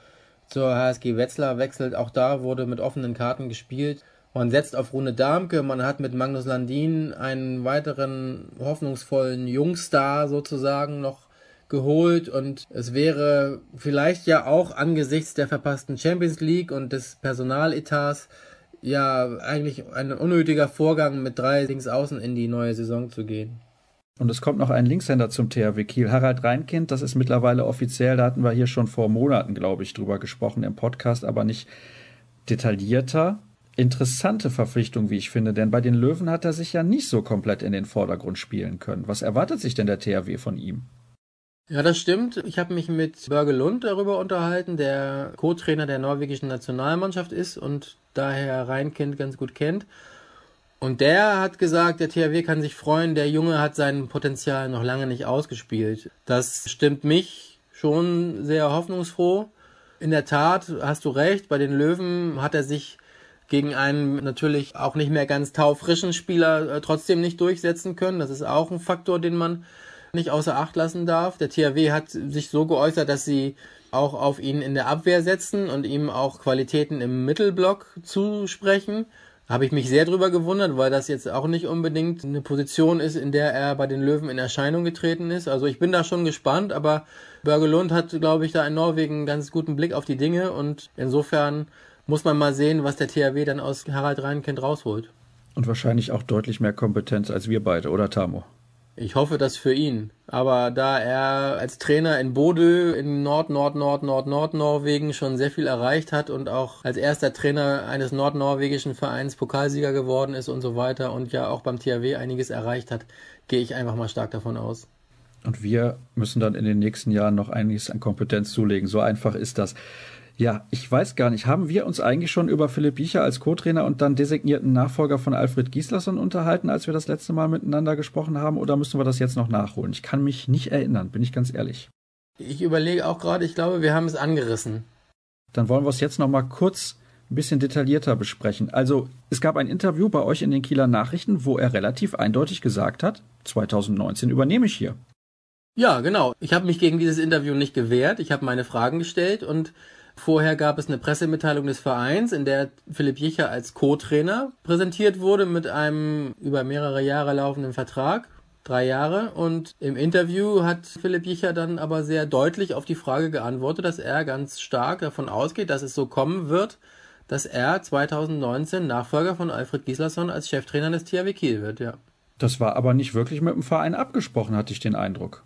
zur HSG Wetzlar wechselt. Auch da wurde mit offenen Karten gespielt. Man setzt auf Rune Darmke, man hat mit Magnus Landin einen weiteren hoffnungsvollen Jungstar sozusagen noch geholt und es wäre vielleicht ja auch angesichts der verpassten Champions League und des Personaletats ja eigentlich ein unnötiger Vorgang mit drei Linksaußen in die neue Saison zu gehen. Und es kommt noch ein Linkshänder zum THW Kiel. Harald Reinkind, das ist mittlerweile offiziell, da hatten wir hier schon vor Monaten, glaube ich, drüber gesprochen im Podcast, aber nicht detaillierter interessante Verpflichtung, wie ich finde, denn bei den Löwen hat er sich ja nicht so komplett in den Vordergrund spielen können. Was erwartet sich denn der THW von ihm? Ja, das stimmt. Ich habe mich mit Börge Lund darüber unterhalten, der Co-Trainer der norwegischen Nationalmannschaft ist und daher Reinkind ganz gut kennt. Und der hat gesagt, der THW kann sich freuen, der Junge hat sein Potenzial noch lange nicht ausgespielt. Das stimmt mich schon sehr hoffnungsfroh. In der Tat hast du recht, bei den Löwen hat er sich gegen einen natürlich auch nicht mehr ganz taufrischen Spieler äh, trotzdem nicht durchsetzen können. Das ist auch ein Faktor, den man nicht außer Acht lassen darf. Der THW hat sich so geäußert, dass sie auch auf ihn in der Abwehr setzen und ihm auch Qualitäten im Mittelblock zusprechen. Habe ich mich sehr drüber gewundert, weil das jetzt auch nicht unbedingt eine Position ist, in der er bei den Löwen in Erscheinung getreten ist. Also ich bin da schon gespannt, aber Börgelund hat, glaube ich, da in Norwegen einen ganz guten Blick auf die Dinge und insofern muss man mal sehen, was der THW dann aus Harald Reinkind rausholt. Und wahrscheinlich auch deutlich mehr Kompetenz als wir beide, oder Tamo? Ich hoffe das für ihn. Aber da er als Trainer in Bodø in Nord, Nord, Nord, Nord, Nord Norwegen schon sehr viel erreicht hat und auch als erster Trainer eines nordnorwegischen Vereins Pokalsieger geworden ist und so weiter und ja auch beim THW einiges erreicht hat, gehe ich einfach mal stark davon aus. Und wir müssen dann in den nächsten Jahren noch einiges an Kompetenz zulegen. So einfach ist das. Ja, ich weiß gar nicht. Haben wir uns eigentlich schon über Philipp Biecher als Co-Trainer und dann designierten Nachfolger von Alfred Gislason unterhalten, als wir das letzte Mal miteinander gesprochen haben? Oder müssen wir das jetzt noch nachholen? Ich kann mich nicht erinnern, bin ich ganz ehrlich. Ich überlege auch gerade, ich glaube, wir haben es angerissen. Dann wollen wir es jetzt noch mal kurz ein bisschen detaillierter besprechen. Also, es gab ein Interview bei euch in den Kieler Nachrichten, wo er relativ eindeutig gesagt hat, 2019 übernehme ich hier. Ja, genau. Ich habe mich gegen dieses Interview nicht gewehrt. Ich habe meine Fragen gestellt und Vorher gab es eine Pressemitteilung des Vereins, in der Philipp Jicher als Co-Trainer präsentiert wurde mit einem über mehrere Jahre laufenden Vertrag. Drei Jahre. Und im Interview hat Philipp Jicher dann aber sehr deutlich auf die Frage geantwortet, dass er ganz stark davon ausgeht, dass es so kommen wird, dass er 2019 Nachfolger von Alfred Gislason als Cheftrainer des THW Kiel wird, ja. Das war aber nicht wirklich mit dem Verein abgesprochen, hatte ich den Eindruck.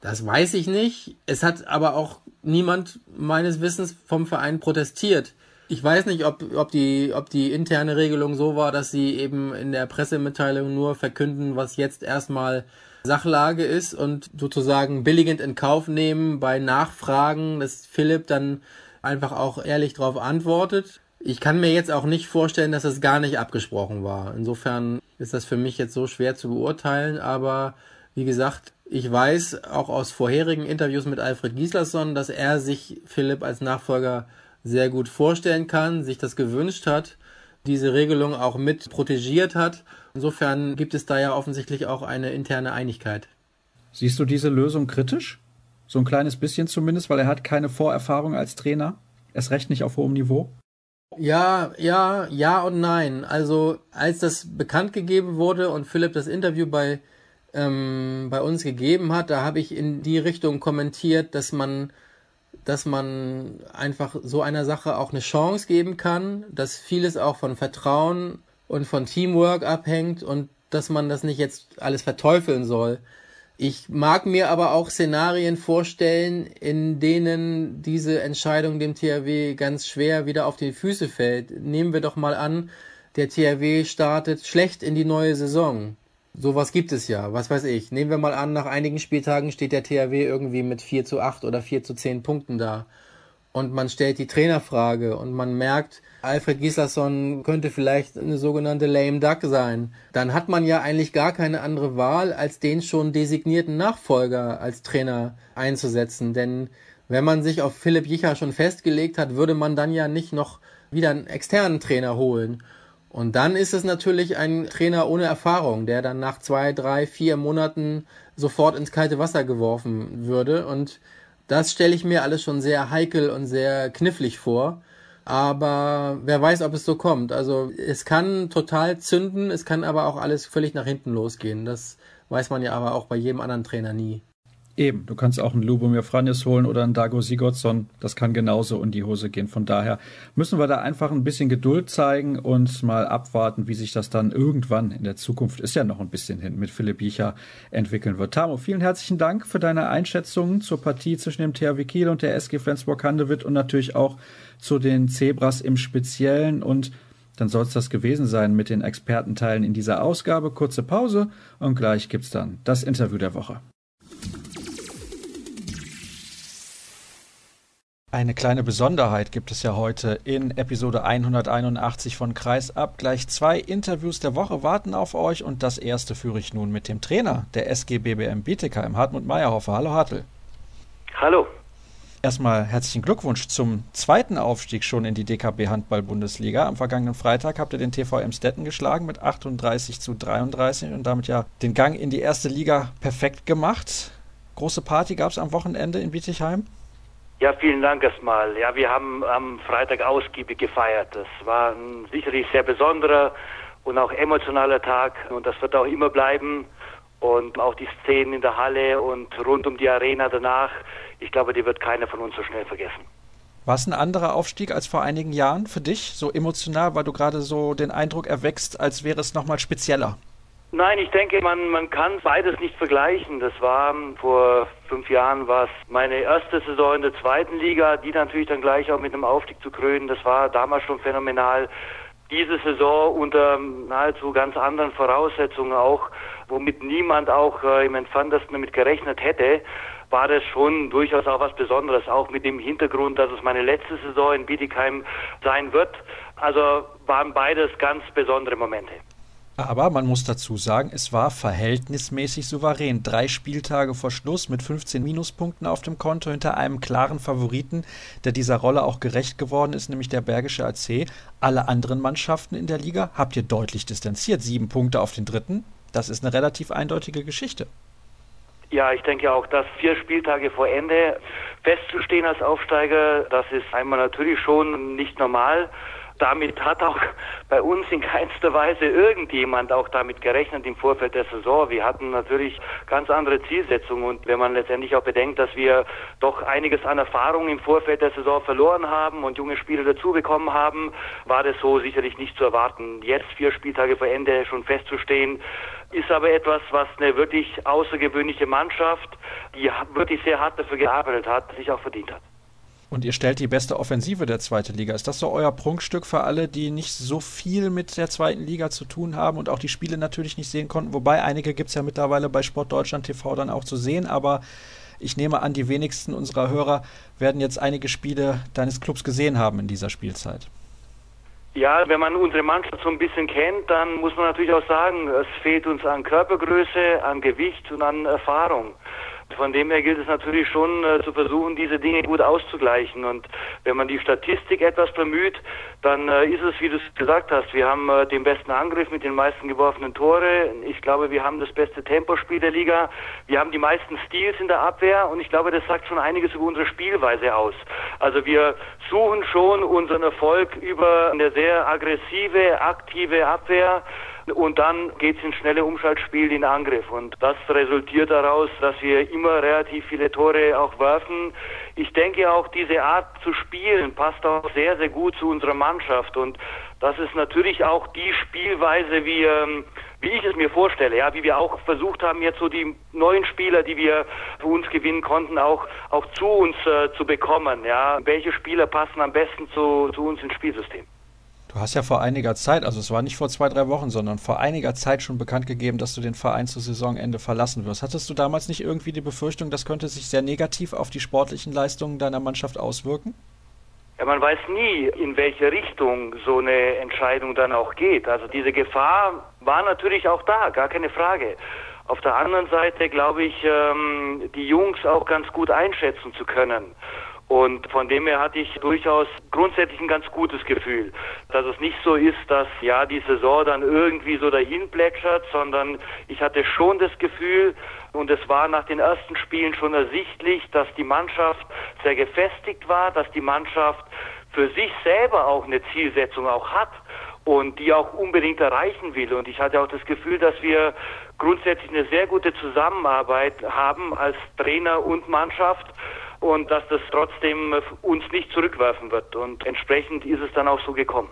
Das weiß ich nicht. Es hat aber auch niemand meines Wissens vom Verein protestiert. Ich weiß nicht, ob, ob, die, ob die interne Regelung so war, dass sie eben in der Pressemitteilung nur verkünden, was jetzt erstmal Sachlage ist und sozusagen billigend in Kauf nehmen bei Nachfragen, dass Philipp dann einfach auch ehrlich darauf antwortet. Ich kann mir jetzt auch nicht vorstellen, dass das gar nicht abgesprochen war. Insofern ist das für mich jetzt so schwer zu beurteilen, aber wie gesagt, ich weiß auch aus vorherigen Interviews mit Alfred Gislason, dass er sich Philipp als Nachfolger sehr gut vorstellen kann, sich das gewünscht hat, diese Regelung auch mit protegiert hat. Insofern gibt es da ja offensichtlich auch eine interne Einigkeit. Siehst du diese Lösung kritisch? So ein kleines bisschen zumindest, weil er hat keine Vorerfahrung als Trainer. Es recht nicht auf hohem Niveau. Ja, ja, ja und nein. Also als das bekannt gegeben wurde und Philipp das Interview bei ähm, bei uns gegeben hat, da habe ich in die Richtung kommentiert, dass man, dass man einfach so einer Sache auch eine Chance geben kann, dass vieles auch von Vertrauen und von Teamwork abhängt und dass man das nicht jetzt alles verteufeln soll. Ich mag mir aber auch Szenarien vorstellen, in denen diese Entscheidung dem THW ganz schwer wieder auf die Füße fällt. Nehmen wir doch mal an, der THW startet schlecht in die neue Saison. Sowas gibt es ja, was weiß ich. Nehmen wir mal an, nach einigen Spieltagen steht der THW irgendwie mit 4 zu 8 oder 4 zu 10 Punkten da. Und man stellt die Trainerfrage und man merkt, Alfred Gislason könnte vielleicht eine sogenannte lame duck sein. Dann hat man ja eigentlich gar keine andere Wahl, als den schon designierten Nachfolger als Trainer einzusetzen. Denn wenn man sich auf Philipp Jicher schon festgelegt hat, würde man dann ja nicht noch wieder einen externen Trainer holen. Und dann ist es natürlich ein Trainer ohne Erfahrung, der dann nach zwei, drei, vier Monaten sofort ins kalte Wasser geworfen würde. Und das stelle ich mir alles schon sehr heikel und sehr knifflig vor. Aber wer weiß, ob es so kommt. Also es kann total zünden, es kann aber auch alles völlig nach hinten losgehen. Das weiß man ja aber auch bei jedem anderen Trainer nie. Eben, du kannst auch einen Lubomir Franjes holen oder einen Dago Sigurdsson. Das kann genauso in die Hose gehen. Von daher müssen wir da einfach ein bisschen Geduld zeigen und mal abwarten, wie sich das dann irgendwann in der Zukunft, ist ja noch ein bisschen hin, mit Philipp Biecher entwickeln wird. Tamo, vielen herzlichen Dank für deine Einschätzungen zur Partie zwischen dem THW Kiel und der SG Flensburg-Handewitt und natürlich auch zu den Zebras im Speziellen und dann soll es das gewesen sein mit den Expertenteilen in dieser Ausgabe. Kurze Pause und gleich gibt's dann das Interview der Woche. Eine kleine Besonderheit gibt es ja heute in Episode 181 von Kreis ab. Gleich zwei Interviews der Woche warten auf euch und das erste führe ich nun mit dem Trainer der SG BBM Bietigheim, Hartmut Meyerhofer. Hallo Hartl. Hallo. Erstmal herzlichen Glückwunsch zum zweiten Aufstieg schon in die DKB Handball Bundesliga. Am vergangenen Freitag habt ihr den TV Emstetten geschlagen mit 38 zu 33 und damit ja den Gang in die erste Liga perfekt gemacht. Große Party gab es am Wochenende in Bietigheim. Ja, vielen Dank erstmal. Ja, wir haben am Freitag ausgiebig gefeiert. Das war ein sicherlich sehr besonderer und auch emotionaler Tag und das wird auch immer bleiben. Und auch die Szenen in der Halle und rund um die Arena danach, ich glaube, die wird keiner von uns so schnell vergessen. War es ein anderer Aufstieg als vor einigen Jahren für dich? So emotional, weil du gerade so den Eindruck erwächst, als wäre es nochmal spezieller? Nein, ich denke, man, man kann beides nicht vergleichen. Das war vor fünf Jahren war es meine erste Saison in der zweiten Liga, die natürlich dann gleich auch mit einem Aufstieg zu krönen. Das war damals schon phänomenal. diese Saison unter nahezu ganz anderen Voraussetzungen auch, womit niemand auch äh, im entferntesten damit gerechnet hätte, war das schon durchaus auch was Besonderes, auch mit dem Hintergrund, dass es meine letzte Saison in Bietigheim sein wird. Also waren beides ganz besondere Momente. Aber man muss dazu sagen, es war verhältnismäßig souverän. Drei Spieltage vor Schluss mit 15 Minuspunkten auf dem Konto hinter einem klaren Favoriten, der dieser Rolle auch gerecht geworden ist, nämlich der Bergische AC. Alle anderen Mannschaften in der Liga habt ihr deutlich distanziert. Sieben Punkte auf den dritten. Das ist eine relativ eindeutige Geschichte. Ja, ich denke auch, dass vier Spieltage vor Ende festzustehen als Aufsteiger, das ist einmal natürlich schon nicht normal damit hat auch bei uns in keinster Weise irgendjemand auch damit gerechnet im Vorfeld der Saison. Wir hatten natürlich ganz andere Zielsetzungen und wenn man letztendlich auch bedenkt, dass wir doch einiges an Erfahrung im Vorfeld der Saison verloren haben und junge Spieler dazu bekommen haben, war das so sicherlich nicht zu erwarten. Jetzt vier Spieltage vor Ende schon festzustehen, ist aber etwas, was eine wirklich außergewöhnliche Mannschaft, die wirklich sehr hart dafür gearbeitet hat, sich auch verdient hat. Und ihr stellt die beste Offensive der zweiten Liga. Ist das so euer Prunkstück für alle, die nicht so viel mit der zweiten Liga zu tun haben und auch die Spiele natürlich nicht sehen konnten? Wobei einige gibt es ja mittlerweile bei Sport Deutschland TV dann auch zu sehen, aber ich nehme an, die wenigsten unserer Hörer werden jetzt einige Spiele deines Clubs gesehen haben in dieser Spielzeit. Ja, wenn man unsere Mannschaft so ein bisschen kennt, dann muss man natürlich auch sagen, es fehlt uns an Körpergröße, an Gewicht und an Erfahrung. Von dem her gilt es natürlich schon äh, zu versuchen, diese Dinge gut auszugleichen. Und wenn man die Statistik etwas bemüht, dann äh, ist es, wie du es gesagt hast, wir haben äh, den besten Angriff mit den meisten geworfenen Tore. Ich glaube, wir haben das beste Tempospiel der Liga. Wir haben die meisten Stils in der Abwehr und ich glaube, das sagt schon einiges über unsere Spielweise aus. Also wir suchen schon unseren Erfolg über eine sehr aggressive, aktive Abwehr und dann geht es ins schnelle Umschaltspiel in Angriff. Und das resultiert daraus, dass wir immer relativ viele Tore auch werfen. Ich denke auch, diese Art zu spielen passt auch sehr, sehr gut zu unserer Mannschaft. Und das ist natürlich auch die Spielweise, wie, ähm, wie ich es mir vorstelle, ja, wie wir auch versucht haben, jetzt so die neuen Spieler, die wir für uns gewinnen konnten, auch, auch zu uns äh, zu bekommen, ja. Welche Spieler passen am besten zu, zu uns ins Spielsystem? Du hast ja vor einiger Zeit, also es war nicht vor zwei, drei Wochen, sondern vor einiger Zeit schon bekannt gegeben, dass du den Verein zu Saisonende verlassen wirst. Hattest du damals nicht irgendwie die Befürchtung, das könnte sich sehr negativ auf die sportlichen Leistungen deiner Mannschaft auswirken? Ja, man weiß nie, in welche Richtung so eine Entscheidung dann auch geht. Also diese Gefahr war natürlich auch da, gar keine Frage. Auf der anderen Seite glaube ich, ähm, die Jungs auch ganz gut einschätzen zu können. Und von dem her hatte ich durchaus grundsätzlich ein ganz gutes Gefühl, dass es nicht so ist, dass ja die Saison dann irgendwie so dahin plätschert, sondern ich hatte schon das Gefühl, und es war nach den ersten Spielen schon ersichtlich, dass die Mannschaft sehr gefestigt war, dass die Mannschaft für sich selber auch eine Zielsetzung auch hat und die auch unbedingt erreichen will. Und ich hatte auch das Gefühl, dass wir grundsätzlich eine sehr gute Zusammenarbeit haben als Trainer und Mannschaft und dass das trotzdem uns nicht zurückwerfen wird. Und entsprechend ist es dann auch so gekommen.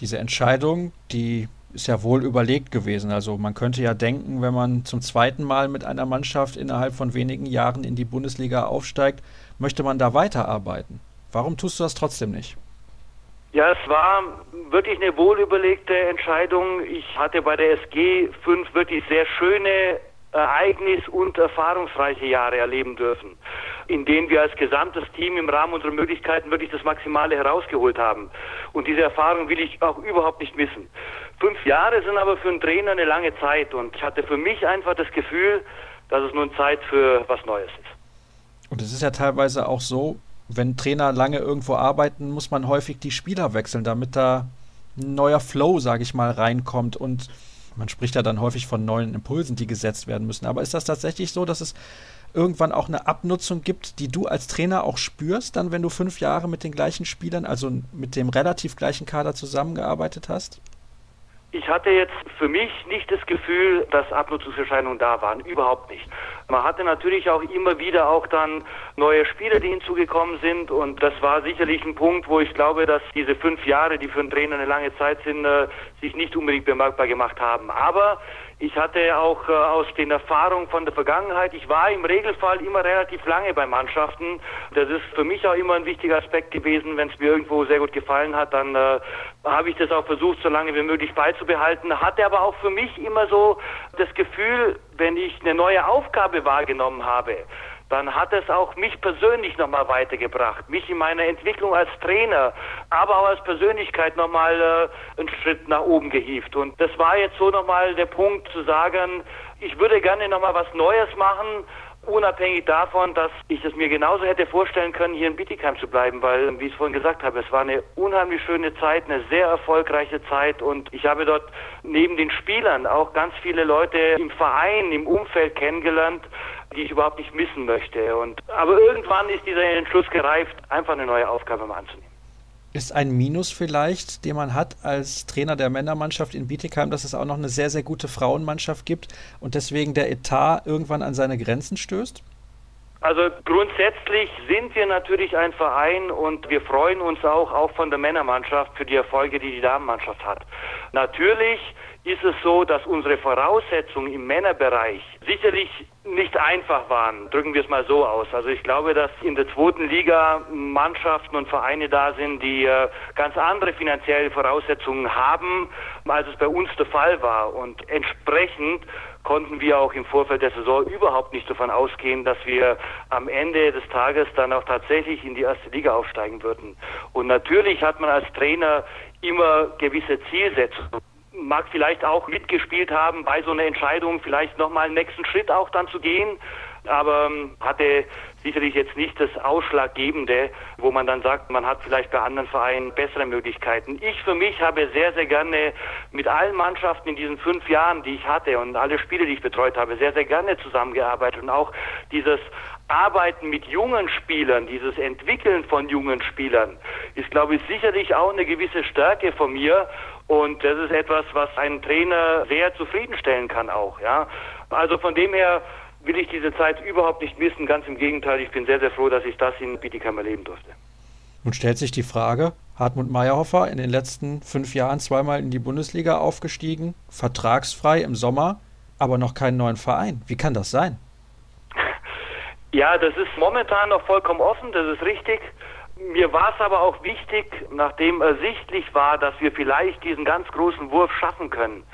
Diese Entscheidung, die ist ja wohl überlegt gewesen. Also man könnte ja denken, wenn man zum zweiten Mal mit einer Mannschaft innerhalb von wenigen Jahren in die Bundesliga aufsteigt, möchte man da weiterarbeiten. Warum tust du das trotzdem nicht? Ja, es war wirklich eine wohlüberlegte Entscheidung. Ich hatte bei der SG fünf wirklich sehr schöne Ereignis- und erfahrungsreiche Jahre erleben dürfen, in denen wir als gesamtes Team im Rahmen unserer Möglichkeiten wirklich das Maximale herausgeholt haben. Und diese Erfahrung will ich auch überhaupt nicht missen. Fünf Jahre sind aber für einen Trainer eine lange Zeit und ich hatte für mich einfach das Gefühl, dass es nun Zeit für was Neues ist. Und es ist ja teilweise auch so, wenn Trainer lange irgendwo arbeiten, muss man häufig die Spieler wechseln, damit da ein neuer Flow, sage ich mal, reinkommt und man spricht ja dann häufig von neuen Impulsen, die gesetzt werden müssen. Aber ist das tatsächlich so, dass es irgendwann auch eine Abnutzung gibt, die du als Trainer auch spürst, dann wenn du fünf Jahre mit den gleichen Spielern, also mit dem relativ gleichen Kader zusammengearbeitet hast? Ich hatte jetzt für mich nicht das Gefühl, dass Abnutzungserscheinungen da waren. Überhaupt nicht. Man hatte natürlich auch immer wieder auch dann neue Spieler, die hinzugekommen sind. Und das war sicherlich ein Punkt, wo ich glaube, dass diese fünf Jahre, die für einen Trainer eine lange Zeit sind, äh, sich nicht unbedingt bemerkbar gemacht haben. Aber Ich hatte auch äh, aus den Erfahrungen von der Vergangenheit, ich war im Regelfall immer relativ lange bei Mannschaften. Das ist für mich auch immer ein wichtiger Aspekt gewesen. Wenn es mir irgendwo sehr gut gefallen hat, dann äh, habe ich das auch versucht, so lange wie möglich beizubehalten. Hatte aber auch für mich immer so das Gefühl, wenn ich eine neue Aufgabe wahrgenommen habe, dann hat es auch mich persönlich nochmal weitergebracht, mich in meiner Entwicklung als Trainer, aber auch als Persönlichkeit nochmal äh, einen Schritt nach oben gehievt. Und das war jetzt so nochmal der Punkt zu sagen, ich würde gerne nochmal was Neues machen, unabhängig davon, dass ich es mir genauso hätte vorstellen können, hier in Bietigheim zu bleiben, weil, wie ich es vorhin gesagt habe, es war eine unheimlich schöne Zeit, eine sehr erfolgreiche Zeit und ich habe dort neben den Spielern auch ganz viele Leute im Verein, im Umfeld kennengelernt, die ich überhaupt nicht missen möchte. Und, aber irgendwann ist dieser Entschluss gereift, einfach eine neue Aufgabe mal anzunehmen. Ist ein Minus vielleicht, den man hat als Trainer der Männermannschaft in Bietigheim, dass es auch noch eine sehr, sehr gute Frauenmannschaft gibt und deswegen der Etat irgendwann an seine Grenzen stößt? Also grundsätzlich sind wir natürlich ein Verein und wir freuen uns auch, auch von der Männermannschaft für die Erfolge, die die Damenmannschaft hat. Natürlich ist es so, dass unsere Voraussetzungen im Männerbereich sicherlich nicht einfach waren, drücken wir es mal so aus. Also ich glaube, dass in der zweiten Liga Mannschaften und Vereine da sind, die äh, ganz andere finanzielle Voraussetzungen haben, als es bei uns der Fall war. Und entsprechend konnten wir auch im Vorfeld der Saison überhaupt nicht davon ausgehen, dass wir am Ende des Tages dann auch tatsächlich in die erste Liga aufsteigen würden. Und natürlich hat man als Trainer immer gewisse Zielsetzungen mag vielleicht auch mitgespielt haben, bei so einer Entscheidung vielleicht nochmal einen nächsten Schritt auch dann zu gehen, aber ähm, hatte sicherlich jetzt nicht das Ausschlaggebende, wo man dann sagt, man hat vielleicht bei anderen Vereinen bessere Möglichkeiten. Ich für mich habe sehr, sehr gerne mit allen Mannschaften in diesen fünf Jahren, die ich hatte und alle Spiele, die ich betreut habe, sehr, sehr gerne zusammengearbeitet und auch dieses Arbeiten mit jungen Spielern, dieses Entwickeln von jungen Spielern, ist, glaube ich, sicherlich auch eine gewisse Stärke von mir. Und das ist etwas, was einen Trainer sehr zufriedenstellen kann auch, ja. Also von dem her will ich diese Zeit überhaupt nicht missen. Ganz im Gegenteil, ich bin sehr, sehr froh, dass ich das in Bietigheim erleben durfte. Nun stellt sich die Frage, Hartmut Meyerhofer in den letzten fünf Jahren zweimal in die Bundesliga aufgestiegen, vertragsfrei im Sommer, aber noch keinen neuen Verein. Wie kann das sein? Ja, das ist momentan noch vollkommen offen, das ist richtig. Mir war es aber auch wichtig, nachdem ersichtlich war, dass wir vielleicht diesen ganz großen Wurf schaffen können.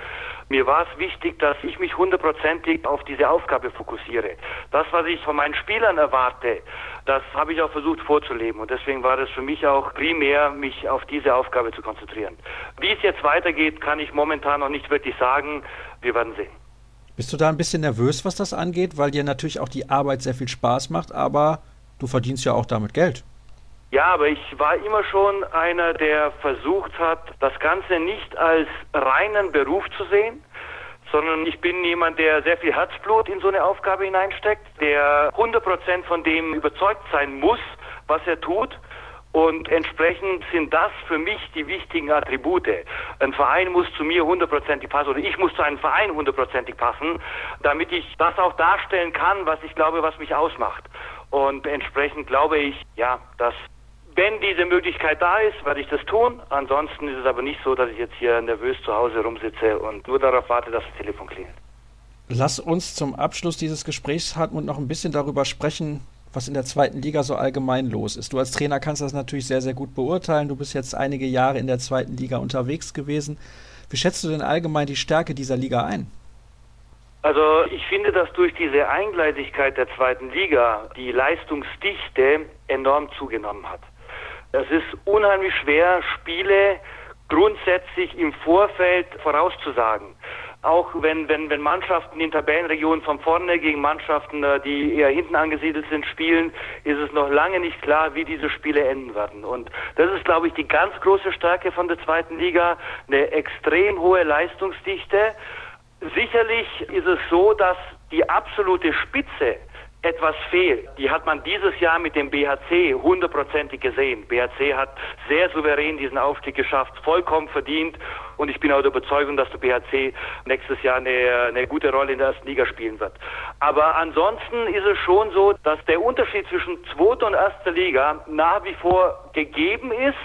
Mir war es wichtig, dass ich mich hundertprozentig auf diese Aufgabe fokussiere. Das, was ich von meinen Spielern erwarte, das habe ich auch versucht vorzuleben. Und deswegen war es für mich auch primär, mich auf diese Aufgabe zu konzentrieren. Wie es jetzt weitergeht, kann ich momentan noch nicht wirklich sagen. Wir werden sehen. Bist du da ein bisschen nervös, was das angeht, weil dir natürlich auch die Arbeit sehr viel Spaß macht, aber du verdienst ja auch damit Geld. Ja, aber ich war immer schon einer, der versucht hat, das Ganze nicht als reinen Beruf zu sehen, sondern ich bin jemand, der sehr viel Herzblut in so eine Aufgabe hineinsteckt, der 100% von dem überzeugt sein muss, was er tut und entsprechend sind das für mich die wichtigen Attribute. Ein Verein muss zu mir hundertprozentig passen oder ich muss zu einem Verein hundertprozentig passen, damit ich das auch darstellen kann, was ich glaube, was mich ausmacht. Und entsprechend glaube ich, ja, dass wenn diese Möglichkeit da ist, werde ich das tun. Ansonsten ist es aber nicht so, dass ich jetzt hier nervös zu Hause rumsitze und nur darauf warte, dass das Telefon klingelt. Lass uns zum Abschluss dieses Gesprächs, Hartmut, noch ein bisschen darüber sprechen, was in der zweiten Liga so allgemein los ist. Du als Trainer kannst das natürlich sehr, sehr gut beurteilen. Du bist jetzt einige Jahre in der zweiten Liga unterwegs gewesen. Wie schätzt du denn allgemein die Stärke dieser Liga ein? Also ich finde, dass durch diese Eingleitigkeit der zweiten Liga die Leistungsdichte enorm zugenommen hat. Es ist unheimlich schwer, Spiele grundsätzlich im Vorfeld vorauszusagen auch wenn, wenn, wenn Mannschaften in Tabellenregionen von vorne gegen Mannschaften, äh, die eher hinten angesiedelt sind, spielen, ist es noch lange nicht klar, wie diese Spiele enden werden. Und das ist, glaube ich, die ganz große Stärke von der zweiten Liga, eine extrem hohe Leistungsdichte. Sicherlich ist es so, dass die absolute Spitze etwas fehlt. Die hat man dieses Jahr mit dem BHC hundertprozentig gesehen. BHC hat sehr souverän diesen Aufstieg geschafft, vollkommen verdient. Und ich bin auch der Überzeugung, dass der BHC nächstes Jahr eine, eine gute Rolle in der ersten Liga spielen wird. Aber ansonsten ist es schon so, dass der Unterschied zwischen zweiter und erster Liga nach wie vor gegeben ist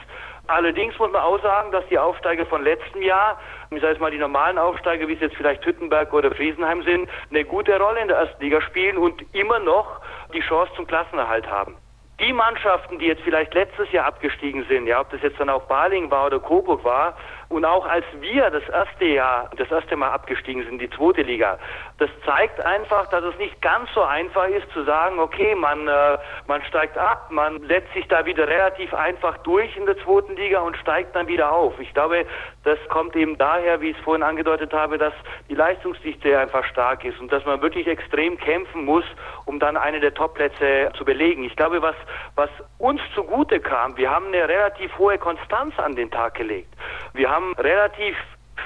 Allerdings muss man auch sagen, dass die Aufsteiger von letztem Jahr, ich sage jetzt mal die normalen Aufsteiger, wie es jetzt vielleicht Hüttenberg oder Friesenheim sind, eine gute Rolle in der ersten Liga spielen und immer noch die Chance zum Klassenerhalt haben. Die Mannschaften, die jetzt vielleicht letztes Jahr abgestiegen sind, ja, ob das jetzt dann auch Baling war oder Coburg war, und auch als wir das erste Jahr, das erste Mal abgestiegen sind, die zweite Liga, das zeigt einfach, dass es nicht ganz so einfach ist zu sagen, okay, man, äh, man steigt ab, man setzt sich da wieder relativ einfach durch in der zweiten Liga und steigt dann wieder auf. Ich glaube, das kommt eben daher, wie ich es vorhin angedeutet habe, dass die Leistungsdichte einfach stark ist und dass man wirklich extrem kämpfen muss, um dann eine der Topplätze zu belegen. Ich glaube, was, was uns zugute kam, wir haben eine relativ hohe Konstanz an den Tag gelegt. Wir haben relativ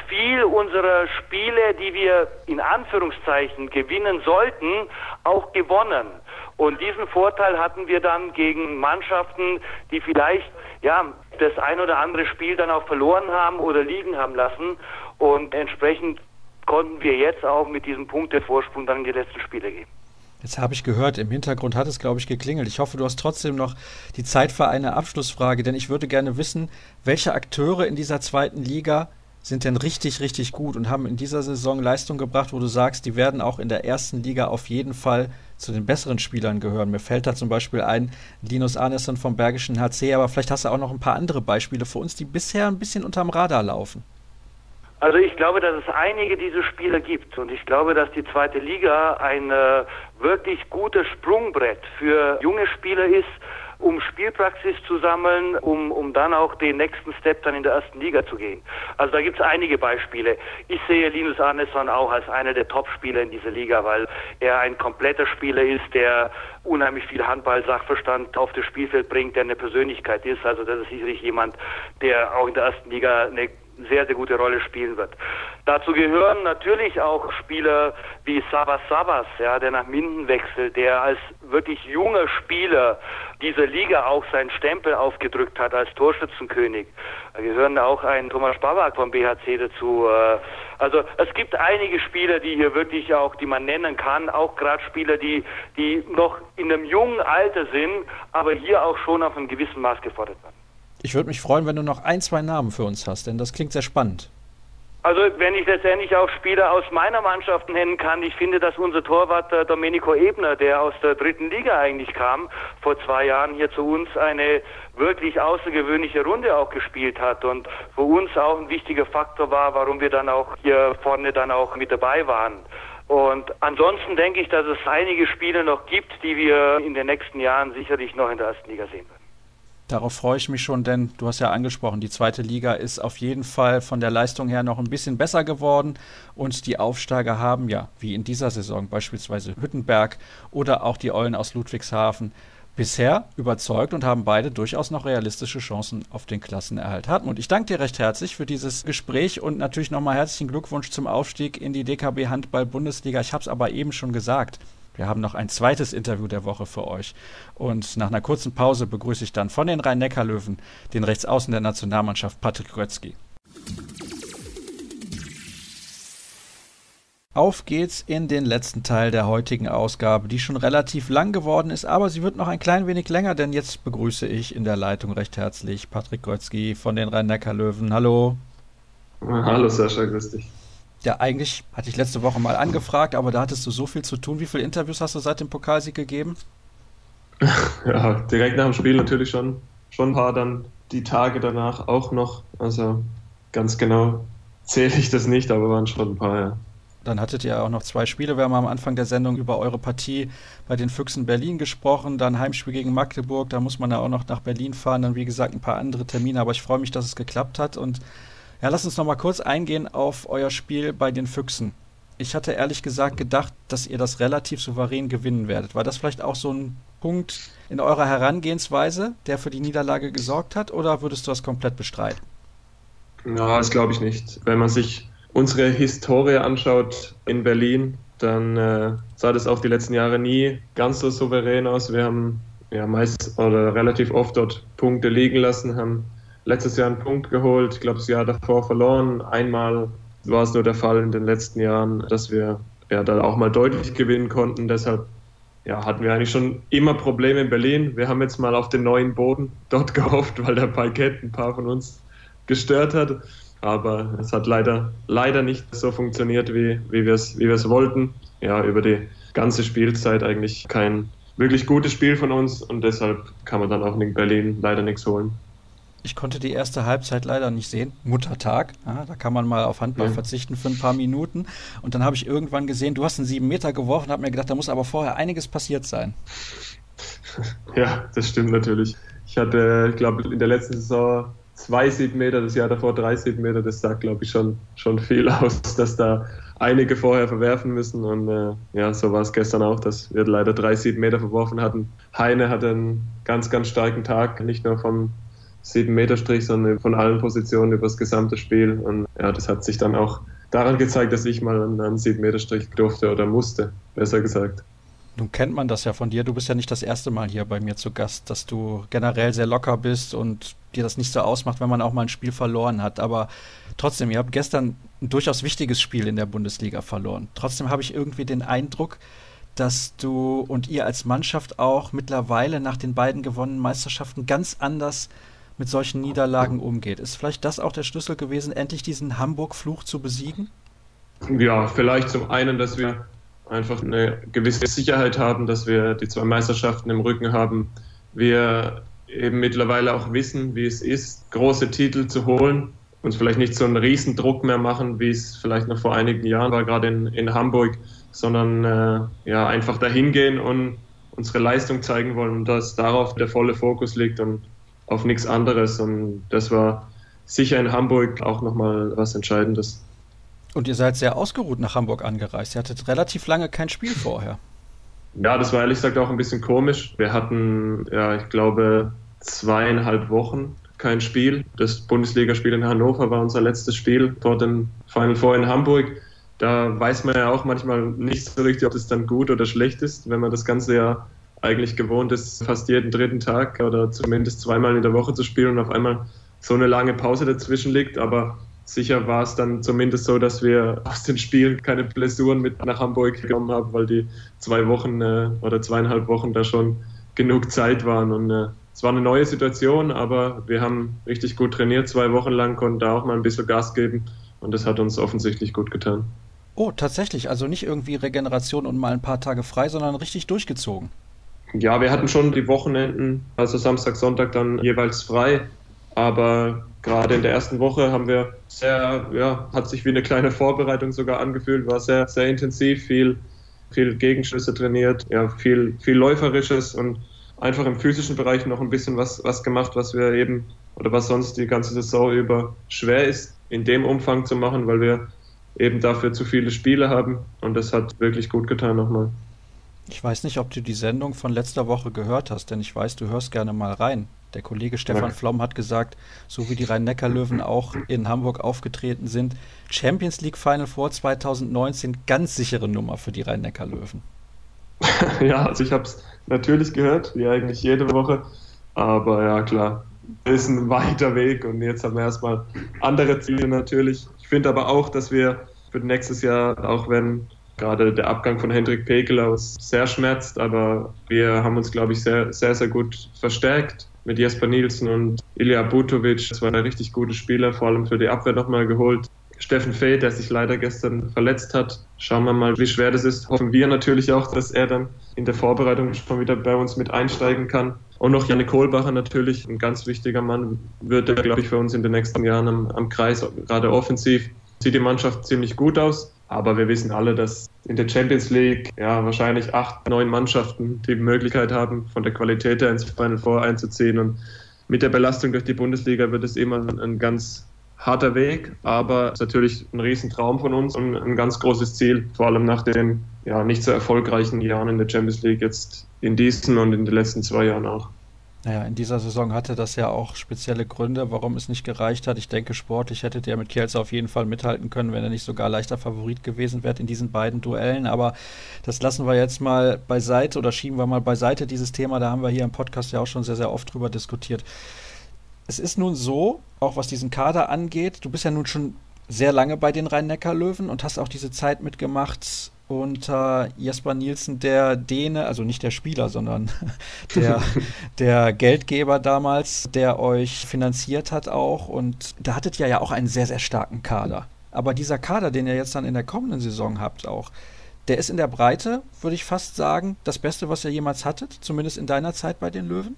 viel unserer Spiele, die wir in Anführungszeichen gewinnen sollten, auch gewonnen. Und diesen Vorteil hatten wir dann gegen Mannschaften, die vielleicht ja das ein oder andere Spiel dann auch verloren haben oder liegen haben lassen. Und entsprechend konnten wir jetzt auch mit diesem Punktevorsprung dann in die letzten Spiele gehen. Jetzt habe ich gehört, im Hintergrund hat es, glaube ich, geklingelt. Ich hoffe, du hast trotzdem noch die Zeit für eine Abschlussfrage, denn ich würde gerne wissen, welche Akteure in dieser zweiten Liga sind denn richtig, richtig gut und haben in dieser Saison Leistung gebracht, wo du sagst, die werden auch in der ersten Liga auf jeden Fall zu den besseren Spielern gehören. Mir fällt da zum Beispiel ein Linus Arneson vom Bergischen HC, aber vielleicht hast du auch noch ein paar andere Beispiele für uns, die bisher ein bisschen unterm Radar laufen. Also ich glaube, dass es einige dieser Spieler gibt und ich glaube, dass die zweite Liga ein äh, wirklich gutes Sprungbrett für junge Spieler ist, um Spielpraxis zu sammeln, um, um dann auch den nächsten Step dann in der ersten Liga zu gehen. Also da gibt es einige Beispiele. Ich sehe Linus Arneson auch als einer der Top-Spieler in dieser Liga, weil er ein kompletter Spieler ist, der unheimlich viel Handball-Sachverstand auf das Spielfeld bringt, der eine Persönlichkeit ist. Also das ist sicherlich jemand, der auch in der ersten Liga eine sehr, sehr gute Rolle spielen wird. Dazu gehören natürlich auch Spieler wie Sabas Sabas, ja, der nach Minden wechselt, der als wirklich junger Spieler dieser Liga auch seinen Stempel aufgedrückt hat als Torschützenkönig. Da gehören auch ein Thomas Babak vom BHC dazu. Äh, also es gibt einige Spieler, die hier wirklich auch, die man nennen kann, auch gerade Spieler, die, die noch in einem jungen Alter sind, aber hier auch schon auf einem gewissen Maß gefordert werden. Ich würde mich freuen, wenn du noch ein, zwei Namen für uns hast, denn das klingt sehr spannend. Also wenn ich letztendlich auch Spieler aus meiner Mannschaft nennen kann, ich finde, dass unser Torwart äh, Domenico Ebner, der aus der dritten Liga eigentlich kam, vor zwei Jahren hier zu uns eine wirklich außergewöhnliche Runde auch gespielt hat und für uns auch ein wichtiger Faktor war, warum wir dann auch hier vorne dann auch mit dabei waren. Und ansonsten denke ich, dass es einige Spiele noch gibt, die wir in den nächsten Jahren sicherlich noch in der ersten Liga sehen werden. Darauf freue ich mich schon, denn du hast ja angesprochen, die zweite Liga ist auf jeden Fall von der Leistung her noch ein bisschen besser geworden und die Aufsteiger haben ja, wie in dieser Saison beispielsweise Hüttenberg oder auch die Eulen aus Ludwigshafen, bisher überzeugt und haben beide durchaus noch realistische Chancen auf den Klassenerhalt. Hartmut, ich danke dir recht herzlich für dieses Gespräch und natürlich nochmal herzlichen Glückwunsch zum Aufstieg in die DKB Handball Bundesliga. Ich habe es aber eben schon gesagt. Wir haben noch ein zweites Interview der Woche für euch. Und nach einer kurzen Pause begrüße ich dann von den Rhein-Neckar-Löwen den Rechtsaußen der Nationalmannschaft Patrick Rötzky. Auf geht's in den letzten Teil der heutigen Ausgabe, die schon relativ lang geworden ist, aber sie wird noch ein klein wenig länger, denn jetzt begrüße ich in der Leitung recht herzlich Patrick Gotzki von den Rhein-Neckar-Löwen. Hallo. Hallo Sascha, grüß dich. Ja, eigentlich hatte ich letzte Woche mal angefragt, aber da hattest du so viel zu tun. Wie viele Interviews hast du seit dem Pokalsieg gegeben? Ja, direkt nach dem Spiel natürlich schon, schon ein paar, dann die Tage danach auch noch. Also ganz genau zähle ich das nicht, aber waren schon ein paar, ja. Dann hattet ihr auch noch zwei Spiele. Wir haben am Anfang der Sendung über eure Partie bei den Füchsen Berlin gesprochen, dann Heimspiel gegen Magdeburg, da muss man ja auch noch nach Berlin fahren, dann wie gesagt ein paar andere Termine, aber ich freue mich, dass es geklappt hat und ja, lass uns noch mal kurz eingehen auf euer Spiel bei den Füchsen. Ich hatte ehrlich gesagt gedacht, dass ihr das relativ souverän gewinnen werdet. War das vielleicht auch so ein Punkt in eurer Herangehensweise, der für die Niederlage gesorgt hat, oder würdest du das komplett bestreiten? Ja, das glaube ich nicht. Wenn man sich unsere Historie anschaut in Berlin, dann äh, sah das auch die letzten Jahre nie ganz so souverän aus. Wir haben ja meist oder relativ oft dort Punkte liegen lassen, haben letztes Jahr einen Punkt geholt, ich glaube das Jahr davor verloren. Einmal war es nur der Fall in den letzten Jahren, dass wir ja da auch mal deutlich gewinnen konnten. Deshalb ja, hatten wir eigentlich schon immer Probleme in Berlin. Wir haben jetzt mal auf den neuen Boden dort gehofft, weil der Parkett ein paar von uns gestört hat. Aber es hat leider, leider nicht so funktioniert, wie, wie wir es wie wollten. Ja, über die ganze Spielzeit eigentlich kein wirklich gutes Spiel von uns und deshalb kann man dann auch in Berlin leider nichts holen. Ich konnte die erste Halbzeit leider nicht sehen. Muttertag. Ja, da kann man mal auf Handball ja. verzichten für ein paar Minuten. Und dann habe ich irgendwann gesehen, du hast einen sieben Meter geworfen habe mir gedacht, da muss aber vorher einiges passiert sein. Ja, das stimmt natürlich. Ich hatte, ich glaube, in der letzten Saison zwei sieben Meter, das Jahr davor drei sieben Meter. Das sagt, glaube ich, schon, schon viel aus, dass da einige vorher verwerfen müssen. Und äh, ja, so war es gestern auch, dass wir leider drei sieben Meter verworfen hatten. Heine hatte einen ganz, ganz starken Tag, nicht nur vom 7-Meter-Strich, sondern von allen Positionen über das gesamte Spiel. Und ja, das hat sich dann auch daran gezeigt, dass ich mal einen 7-Meter-Strich durfte oder musste, besser gesagt. Nun kennt man das ja von dir. Du bist ja nicht das erste Mal hier bei mir zu Gast, dass du generell sehr locker bist und dir das nicht so ausmacht, wenn man auch mal ein Spiel verloren hat. Aber trotzdem, ihr habt gestern ein durchaus wichtiges Spiel in der Bundesliga verloren. Trotzdem habe ich irgendwie den Eindruck, dass du und ihr als Mannschaft auch mittlerweile nach den beiden gewonnenen Meisterschaften ganz anders mit solchen Niederlagen umgeht. Ist vielleicht das auch der Schlüssel gewesen, endlich diesen Hamburg-Fluch zu besiegen? Ja, vielleicht zum einen, dass wir einfach eine gewisse Sicherheit haben, dass wir die zwei Meisterschaften im Rücken haben. Wir eben mittlerweile auch wissen, wie es ist, große Titel zu holen, uns vielleicht nicht so einen Riesendruck mehr machen, wie es vielleicht noch vor einigen Jahren war, gerade in, in Hamburg, sondern äh, ja einfach dahin gehen und unsere Leistung zeigen wollen und dass darauf der volle Fokus liegt und auf nichts anderes. Und das war sicher in Hamburg auch nochmal was Entscheidendes. Und ihr seid sehr ausgeruht nach Hamburg angereist. Ihr hattet relativ lange kein Spiel vorher. Ja, das war ehrlich gesagt auch ein bisschen komisch. Wir hatten, ja, ich glaube, zweieinhalb Wochen kein Spiel. Das Bundesligaspiel in Hannover war unser letztes Spiel vor dem Final Four in Hamburg. Da weiß man ja auch manchmal nicht so richtig, ob es dann gut oder schlecht ist, wenn man das ganze Jahr eigentlich gewohnt ist, fast jeden dritten Tag oder zumindest zweimal in der Woche zu spielen und auf einmal so eine lange Pause dazwischen liegt. Aber sicher war es dann zumindest so, dass wir aus den Spielen keine Blessuren mit nach Hamburg genommen haben, weil die zwei Wochen äh, oder zweieinhalb Wochen da schon genug Zeit waren. Und äh, es war eine neue Situation, aber wir haben richtig gut trainiert, zwei Wochen lang, konnten da auch mal ein bisschen Gas geben und das hat uns offensichtlich gut getan. Oh, tatsächlich, also nicht irgendwie Regeneration und mal ein paar Tage frei, sondern richtig durchgezogen. Ja, wir hatten schon die Wochenenden, also Samstag, Sonntag dann jeweils frei. Aber gerade in der ersten Woche haben wir sehr, ja, hat sich wie eine kleine Vorbereitung sogar angefühlt, war sehr, sehr intensiv, viel, viel Gegenschüsse trainiert, ja, viel, viel Läuferisches und einfach im physischen Bereich noch ein bisschen was, was gemacht, was wir eben oder was sonst die ganze Saison über schwer ist, in dem Umfang zu machen, weil wir eben dafür zu viele Spiele haben und das hat wirklich gut getan nochmal. Ich weiß nicht, ob du die Sendung von letzter Woche gehört hast, denn ich weiß, du hörst gerne mal rein. Der Kollege Stefan Flom hat gesagt, so wie die Rhein-Neckar-Löwen auch in Hamburg aufgetreten sind, Champions League Final Four 2019 ganz sichere Nummer für die Rhein-Neckar-Löwen. Ja, also ich habe es natürlich gehört, wie eigentlich jede Woche, aber ja klar, ist ein weiter Weg und jetzt haben wir erstmal andere Ziele natürlich. Ich finde aber auch, dass wir für nächstes Jahr, auch wenn Gerade der Abgang von Hendrik Pekeler uns sehr schmerzt, aber wir haben uns, glaube ich, sehr, sehr, sehr gut verstärkt mit Jesper Nielsen und Ilya Butovic. Das war ein richtig gute Spieler, vor allem für die Abwehr nochmal geholt. Steffen Fey, der sich leider gestern verletzt hat. Schauen wir mal, wie schwer das ist. Hoffen wir natürlich auch, dass er dann in der Vorbereitung schon wieder bei uns mit einsteigen kann. Und noch Janne Kohlbacher natürlich, ein ganz wichtiger Mann, wird er, glaube ich, für uns in den nächsten Jahren am, am Kreis, gerade offensiv. Sieht die Mannschaft ziemlich gut aus. Aber wir wissen alle, dass in der Champions League ja wahrscheinlich acht, neun Mannschaften die Möglichkeit haben, von der Qualität her ins Final Four einzuziehen. Und mit der Belastung durch die Bundesliga wird es immer ein ganz harter Weg, aber es ist natürlich ein Riesentraum von uns und ein ganz großes Ziel, vor allem nach den ja, nicht so erfolgreichen Jahren in der Champions League, jetzt in diesen und in den letzten zwei Jahren auch. Naja, in dieser Saison hatte das ja auch spezielle Gründe, warum es nicht gereicht hat. Ich denke, sportlich hättet ihr mit Kielce auf jeden Fall mithalten können, wenn er nicht sogar leichter Favorit gewesen wäre in diesen beiden Duellen. Aber das lassen wir jetzt mal beiseite oder schieben wir mal beiseite, dieses Thema. Da haben wir hier im Podcast ja auch schon sehr, sehr oft drüber diskutiert. Es ist nun so, auch was diesen Kader angeht, du bist ja nun schon sehr lange bei den Rhein-Neckar-Löwen und hast auch diese Zeit mitgemacht, unter Jesper Nielsen der Däne, also nicht der Spieler, sondern der, der Geldgeber damals, der euch finanziert hat auch. Und da hattet ihr ja auch einen sehr, sehr starken Kader. Aber dieser Kader, den ihr jetzt dann in der kommenden Saison habt, auch, der ist in der Breite, würde ich fast sagen, das Beste, was ihr jemals hattet, zumindest in deiner Zeit bei den Löwen?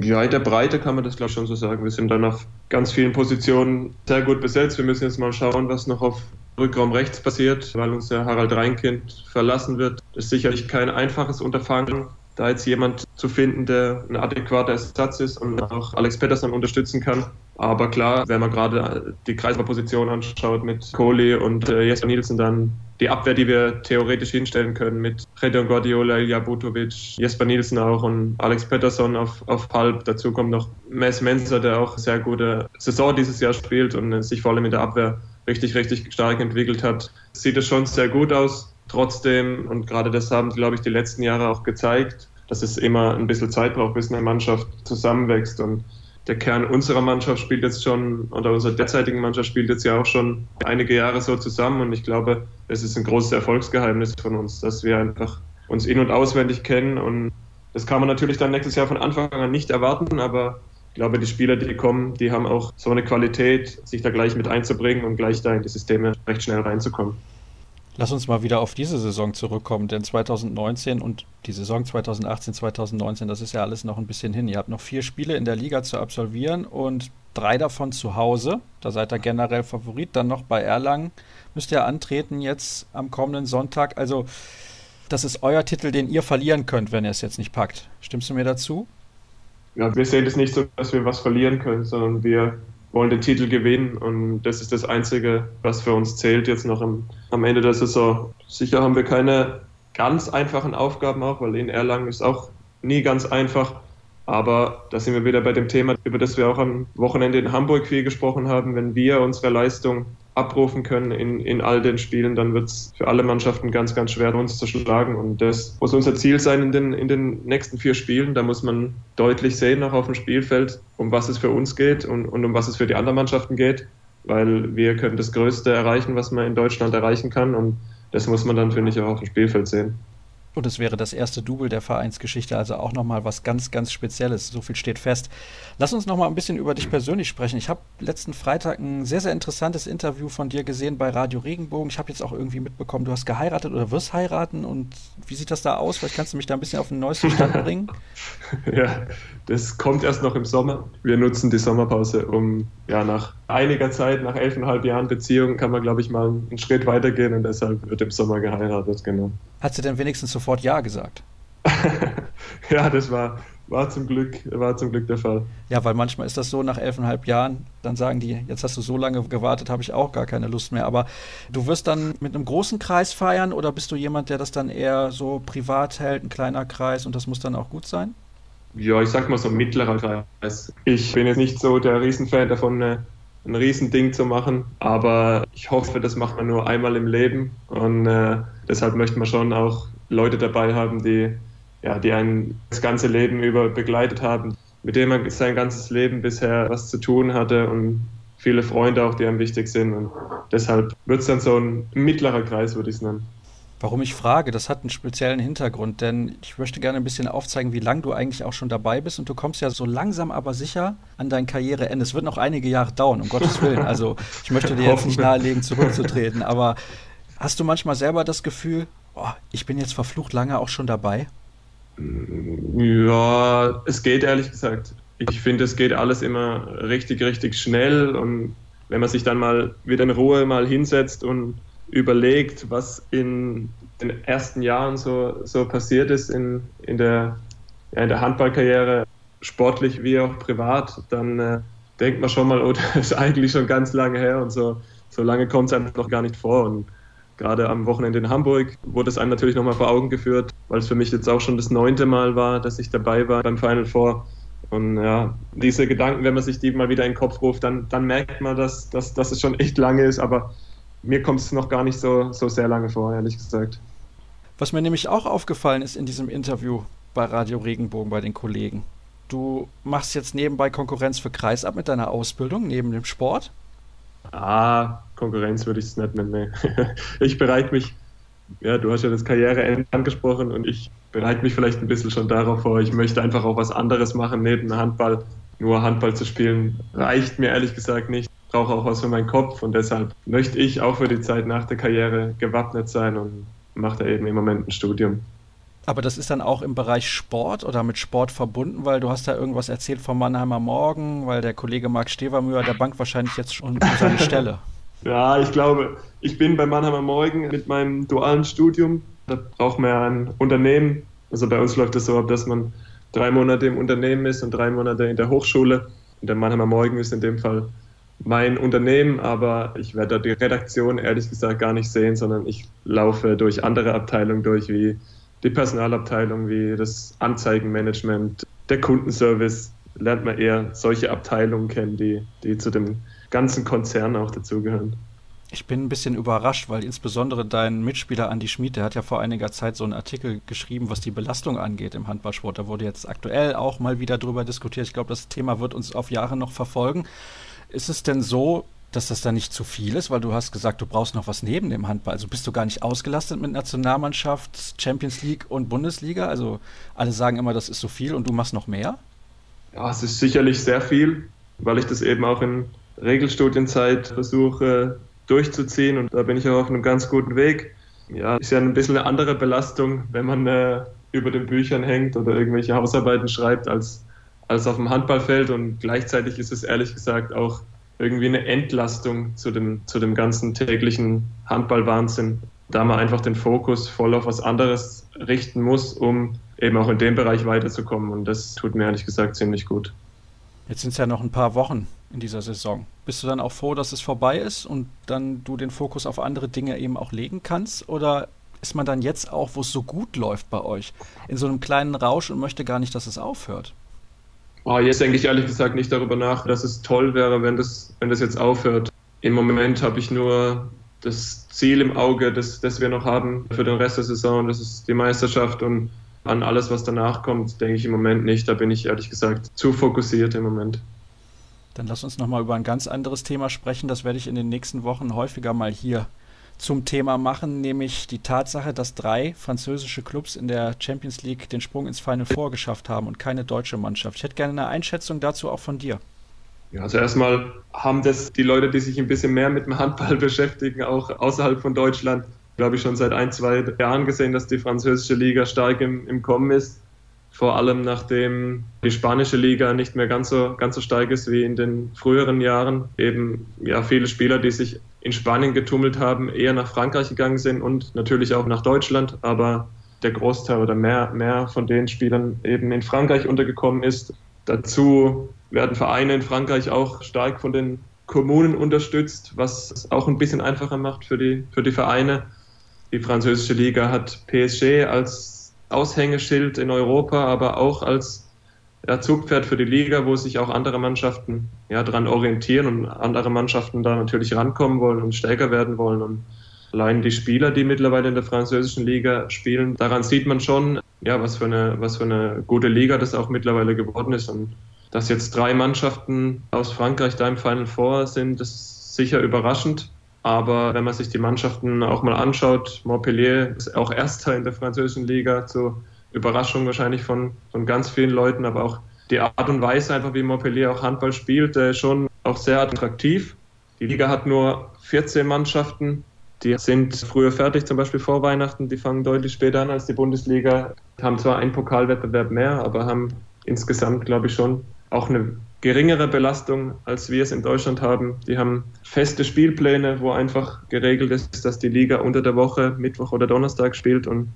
Ja, in der Breite kann man das, glaube ich, schon so sagen. Wir sind dann auf ganz vielen Positionen sehr gut besetzt. Wir müssen jetzt mal schauen, was noch auf Rückraum rechts passiert, weil uns der Harald Reinkind verlassen wird. Das ist sicherlich kein einfaches Unterfangen, da jetzt jemand zu finden, der ein adäquater Ersatz ist und auch Alex Pettersson unterstützen kann. Aber klar, wenn man gerade die Kreisverposition anschaut mit Kohli und äh, Jesper Nielsen, dann die Abwehr, die wir theoretisch hinstellen können mit Redon Guardiola, Ilja Butovic, Jesper Nielsen auch und Alex Pettersson auf, auf Halb. Dazu kommt noch Mess Menzer, der auch sehr gute Saison dieses Jahr spielt und äh, sich vor allem in der Abwehr richtig, richtig stark entwickelt hat. Sieht es schon sehr gut aus. Trotzdem, und gerade das haben, glaube ich, die letzten Jahre auch gezeigt, dass es immer ein bisschen Zeit braucht, bis eine Mannschaft zusammenwächst. Und der Kern unserer Mannschaft spielt jetzt schon, oder unserer derzeitigen Mannschaft spielt jetzt ja auch schon einige Jahre so zusammen. Und ich glaube, das ist ein großes Erfolgsgeheimnis von uns, dass wir einfach uns in- und auswendig kennen. Und das kann man natürlich dann nächstes Jahr von Anfang an nicht erwarten, aber ich glaube, die Spieler, die kommen, die haben auch so eine Qualität, sich da gleich mit einzubringen und gleich da in die Systeme recht schnell reinzukommen. Lass uns mal wieder auf diese Saison zurückkommen, denn 2019 und die Saison 2018, 2019, das ist ja alles noch ein bisschen hin. Ihr habt noch vier Spiele in der Liga zu absolvieren und drei davon zu Hause. Da seid ihr generell Favorit. Dann noch bei Erlangen müsst ihr antreten jetzt am kommenden Sonntag. Also, das ist euer Titel, den ihr verlieren könnt, wenn ihr es jetzt nicht packt. Stimmst du mir dazu? ja, wir sehen es nicht so, dass wir was verlieren können, sondern wir wollen den Titel gewinnen und das ist das Einzige, was für uns zählt jetzt noch im, am Ende der Saison. Sicher haben wir keine ganz einfachen Aufgaben auch, weil in Erlangen ist auch nie ganz einfach. Aber da sind wir wieder bei dem Thema, über das wir auch am Wochenende in Hamburg viel gesprochen haben. Wenn wir unsere Leistung abrufen können in, in all den Spielen, dann wird es für alle Mannschaften ganz, ganz schwer, uns zu schlagen. Und das muss unser Ziel sein in den, in den nächsten vier Spielen. Da muss man deutlich sehen, auch auf dem Spielfeld, um was es für uns geht und, und um was es für die anderen Mannschaften geht. Weil wir können das Größte erreichen, was man in Deutschland erreichen kann. Und das muss man dann, finde ich, auch auf dem Spielfeld sehen. Und es wäre das erste Double der Vereinsgeschichte, also auch nochmal was ganz, ganz Spezielles. So viel steht fest. Lass uns nochmal ein bisschen über dich persönlich sprechen. Ich habe letzten Freitag ein sehr, sehr interessantes Interview von dir gesehen bei Radio Regenbogen. Ich habe jetzt auch irgendwie mitbekommen, du hast geheiratet oder wirst heiraten. Und wie sieht das da aus? Vielleicht kannst du mich da ein bisschen auf den neuesten Stand bringen. ja, das kommt erst noch im Sommer. Wir nutzen die Sommerpause, um ja nach einiger Zeit, nach elfeinhalb Jahren Beziehung, kann man, glaube ich, mal einen Schritt weitergehen und deshalb wird im Sommer geheiratet, genau. Hat sie denn wenigstens sofort Ja gesagt? ja, das war, war, zum Glück, war zum Glück der Fall. Ja, weil manchmal ist das so, nach elfeinhalb Jahren, dann sagen die, jetzt hast du so lange gewartet, habe ich auch gar keine Lust mehr. Aber du wirst dann mit einem großen Kreis feiern oder bist du jemand, der das dann eher so privat hält, ein kleiner Kreis und das muss dann auch gut sein? Ja, ich sag mal so ein mittlerer Kreis. Ich bin jetzt nicht so der Riesenfan davon, eine ein Riesending zu machen. Aber ich hoffe, das macht man nur einmal im Leben. Und äh, deshalb möchte man schon auch Leute dabei haben, die, ja, die einen das ganze Leben über begleitet haben, mit denen man sein ganzes Leben bisher was zu tun hatte und viele Freunde auch, die einem wichtig sind. Und deshalb wird es dann so ein mittlerer Kreis, würde ich es nennen. Warum ich frage, das hat einen speziellen Hintergrund, denn ich möchte gerne ein bisschen aufzeigen, wie lange du eigentlich auch schon dabei bist und du kommst ja so langsam aber sicher an dein Karriereende. Es wird noch einige Jahre dauern, um Gottes Willen. Also ich möchte dir jetzt nicht nahelegen, zurückzutreten, aber hast du manchmal selber das Gefühl, oh, ich bin jetzt verflucht lange auch schon dabei? Ja, es geht ehrlich gesagt. Ich finde, es geht alles immer richtig, richtig schnell und wenn man sich dann mal wieder in Ruhe mal hinsetzt und überlegt, was in den ersten Jahren so, so passiert ist in, in, der, ja, in der Handballkarriere, sportlich wie auch privat, dann äh, denkt man schon mal, oh, das ist eigentlich schon ganz lange her und so, so lange kommt es einem noch gar nicht vor. Und gerade am Wochenende in Hamburg wurde es einem natürlich nochmal vor Augen geführt, weil es für mich jetzt auch schon das neunte Mal war, dass ich dabei war beim Final Four. Und ja, diese Gedanken, wenn man sich die mal wieder in den Kopf ruft, dann, dann merkt man, dass, dass, dass es schon echt lange ist, aber mir kommt es noch gar nicht so, so sehr lange vor, ehrlich gesagt. Was mir nämlich auch aufgefallen ist in diesem Interview bei Radio Regenbogen bei den Kollegen. Du machst jetzt nebenbei Konkurrenz für Kreisab mit deiner Ausbildung, neben dem Sport? Ah, Konkurrenz würde ich es nicht nennen. ich bereite mich ja, du hast ja das Karriereende angesprochen und ich bereite mich vielleicht ein bisschen schon darauf vor. Ich möchte einfach auch was anderes machen neben Handball. Nur Handball zu spielen reicht mir ehrlich gesagt nicht. Ich brauche auch was für meinen Kopf und deshalb möchte ich auch für die Zeit nach der Karriere gewappnet sein und mache da eben im Moment ein Studium. Aber das ist dann auch im Bereich Sport oder mit Sport verbunden, weil du hast da irgendwas erzählt vom Mannheimer Morgen, weil der Kollege Marc Stevermüher der Bank wahrscheinlich jetzt schon seine Stelle. Ja, ich glaube, ich bin bei Mannheimer Morgen mit meinem dualen Studium. Da braucht man ja ein Unternehmen. Also bei uns läuft es so ab, dass man drei Monate im Unternehmen ist und drei Monate in der Hochschule. Und der Mannheimer Morgen ist in dem Fall mein Unternehmen, aber ich werde da die Redaktion ehrlich gesagt gar nicht sehen, sondern ich laufe durch andere Abteilungen durch, wie die Personalabteilung, wie das Anzeigenmanagement, der Kundenservice. Lernt man eher solche Abteilungen kennen, die, die zu dem ganzen Konzern auch dazugehören. Ich bin ein bisschen überrascht, weil insbesondere dein Mitspieler Andi Schmid, der hat ja vor einiger Zeit so einen Artikel geschrieben, was die Belastung angeht im Handballsport. Da wurde jetzt aktuell auch mal wieder drüber diskutiert. Ich glaube, das Thema wird uns auf Jahre noch verfolgen. Ist es denn so, dass das da nicht zu viel ist, weil du hast gesagt, du brauchst noch was neben dem Handball. Also bist du gar nicht ausgelastet mit Nationalmannschaft, Champions League und Bundesliga? Also alle sagen immer, das ist so viel und du machst noch mehr? Ja, es ist sicherlich sehr viel, weil ich das eben auch in Regelstudienzeit versuche durchzuziehen und da bin ich auch auf einem ganz guten Weg. Ja, ist ja ein bisschen eine andere Belastung, wenn man äh, über den Büchern hängt oder irgendwelche Hausarbeiten schreibt, als, als auf dem Handballfeld und gleichzeitig ist es ehrlich gesagt auch irgendwie eine Entlastung zu dem, zu dem ganzen täglichen Handballwahnsinn, da man einfach den Fokus voll auf was anderes richten muss, um eben auch in dem Bereich weiterzukommen. Und das tut mir ehrlich gesagt ziemlich gut. Jetzt sind es ja noch ein paar Wochen in dieser Saison. Bist du dann auch froh, dass es vorbei ist und dann du den Fokus auf andere Dinge eben auch legen kannst? Oder ist man dann jetzt auch, wo es so gut läuft bei euch, in so einem kleinen Rausch und möchte gar nicht, dass es aufhört? Oh, jetzt denke ich ehrlich gesagt nicht darüber nach, dass es toll wäre, wenn das, wenn das jetzt aufhört. Im Moment habe ich nur das Ziel im Auge, das, das wir noch haben für den Rest der Saison. Das ist die Meisterschaft und an alles, was danach kommt, denke ich im Moment nicht. Da bin ich ehrlich gesagt zu fokussiert im Moment. Dann lass uns nochmal über ein ganz anderes Thema sprechen. Das werde ich in den nächsten Wochen häufiger mal hier zum Thema machen, nämlich die Tatsache, dass drei französische Clubs in der Champions League den Sprung ins Final Four geschafft haben und keine deutsche Mannschaft. Ich hätte gerne eine Einschätzung dazu auch von dir. Ja, also erstmal haben das die Leute, die sich ein bisschen mehr mit dem Handball beschäftigen, auch außerhalb von Deutschland, glaube ich, schon seit ein, zwei Jahren gesehen, dass die französische Liga stark im, im Kommen ist. Vor allem nachdem die spanische Liga nicht mehr ganz so, ganz so stark ist wie in den früheren Jahren. Eben ja viele Spieler, die sich in Spanien getummelt haben, eher nach Frankreich gegangen sind und natürlich auch nach Deutschland, aber der Großteil oder mehr, mehr von den Spielern eben in Frankreich untergekommen ist. Dazu werden Vereine in Frankreich auch stark von den Kommunen unterstützt, was es auch ein bisschen einfacher macht für die, für die Vereine. Die französische Liga hat PSG als Aushängeschild in Europa, aber auch als ja, Zugpferd für die Liga, wo sich auch andere Mannschaften ja, daran orientieren und andere Mannschaften da natürlich rankommen wollen und stärker werden wollen. Und allein die Spieler, die mittlerweile in der französischen Liga spielen, daran sieht man schon, ja, was für eine, was für eine gute Liga das auch mittlerweile geworden ist. Und dass jetzt drei Mannschaften aus Frankreich da im Final Four sind, das ist sicher überraschend. Aber wenn man sich die Mannschaften auch mal anschaut, Montpellier ist auch Erster in der französischen Liga zu Überraschung wahrscheinlich von, von ganz vielen Leuten, aber auch die Art und Weise, einfach wie Montpellier auch Handball spielt, äh, schon auch sehr attraktiv. Die Liga hat nur 14 Mannschaften, die sind früher fertig, zum Beispiel vor Weihnachten, die fangen deutlich später an als die Bundesliga, haben zwar einen Pokalwettbewerb mehr, aber haben insgesamt, glaube ich, schon auch eine geringere Belastung, als wir es in Deutschland haben. Die haben feste Spielpläne, wo einfach geregelt ist, dass die Liga unter der Woche, Mittwoch oder Donnerstag spielt und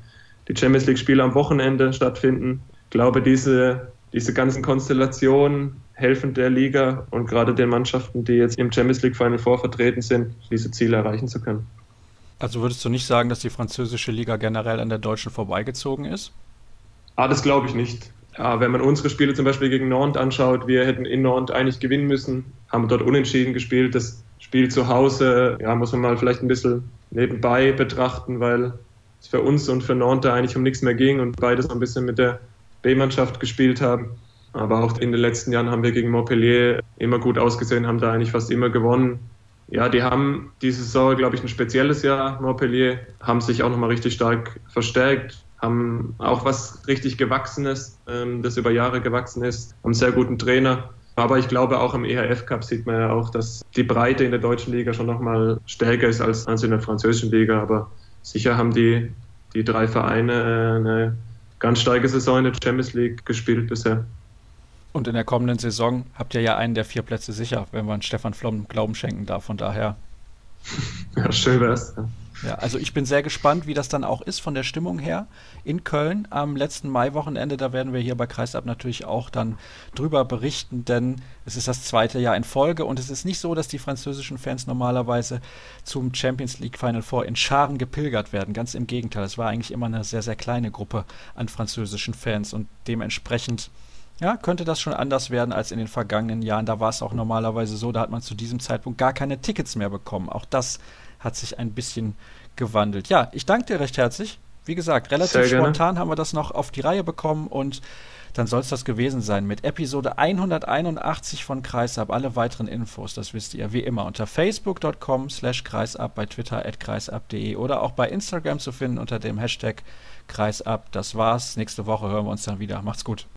die Champions League-Spiele am Wochenende stattfinden. Ich glaube, diese, diese ganzen Konstellationen helfen der Liga und gerade den Mannschaften, die jetzt im Champions League Final Four vertreten sind, diese Ziele erreichen zu können. Also würdest du nicht sagen, dass die französische Liga generell an der deutschen vorbeigezogen ist? Ah, das glaube ich nicht. Ja, wenn man unsere Spiele zum Beispiel gegen Nantes anschaut, wir hätten in Nantes eigentlich gewinnen müssen, haben dort unentschieden gespielt. Das Spiel zu Hause, ja, muss man mal vielleicht ein bisschen nebenbei betrachten, weil es für uns und für Nantes eigentlich um nichts mehr ging und beide so ein bisschen mit der B-Mannschaft gespielt haben. Aber auch in den letzten Jahren haben wir gegen Montpellier immer gut ausgesehen, haben da eigentlich fast immer gewonnen. ja, die haben diese Saison, glaube ich, ein spezielles Jahr, Montpellier, haben sich auch nochmal richtig stark verstärkt, haben auch was richtig Gewachsenes, ähm, das über Jahre gewachsen ist, haben einen sehr guten Trainer. Aber ich glaube, auch im EHF Cup sieht man ja auch, dass die Breite in der deutschen Liga schon nochmal stärker ist als in der französischen Liga. Aber sicher haben die, die drei Vereine äh, eine ganz starke Saison in der Champions League gespielt bisher. Und in der kommenden Saison habt ihr ja einen der vier Plätze sicher, wenn man Stefan Flom Glauben schenken darf. Von daher. Ja, schön wär's. Ja. Ja, also ich bin sehr gespannt, wie das dann auch ist von der Stimmung her in Köln am letzten Mai-Wochenende. Da werden wir hier bei Kreisab natürlich auch dann drüber berichten, denn es ist das zweite Jahr in Folge und es ist nicht so, dass die französischen Fans normalerweise zum Champions League Final Four in Scharen gepilgert werden. Ganz im Gegenteil, es war eigentlich immer eine sehr, sehr kleine Gruppe an französischen Fans und dementsprechend ja, könnte das schon anders werden als in den vergangenen Jahren. Da war es auch normalerweise so, da hat man zu diesem Zeitpunkt gar keine Tickets mehr bekommen. Auch das hat sich ein bisschen gewandelt. Ja, ich danke dir recht herzlich. Wie gesagt, relativ spontan haben wir das noch auf die Reihe bekommen und dann soll es das gewesen sein mit Episode 181 von Kreisab. Alle weiteren Infos, das wisst ihr wie immer unter facebook.com slash kreisab, bei Twitter at kreisab.de oder auch bei Instagram zu finden unter dem Hashtag Kreisab. Das war's. Nächste Woche hören wir uns dann wieder. Macht's gut.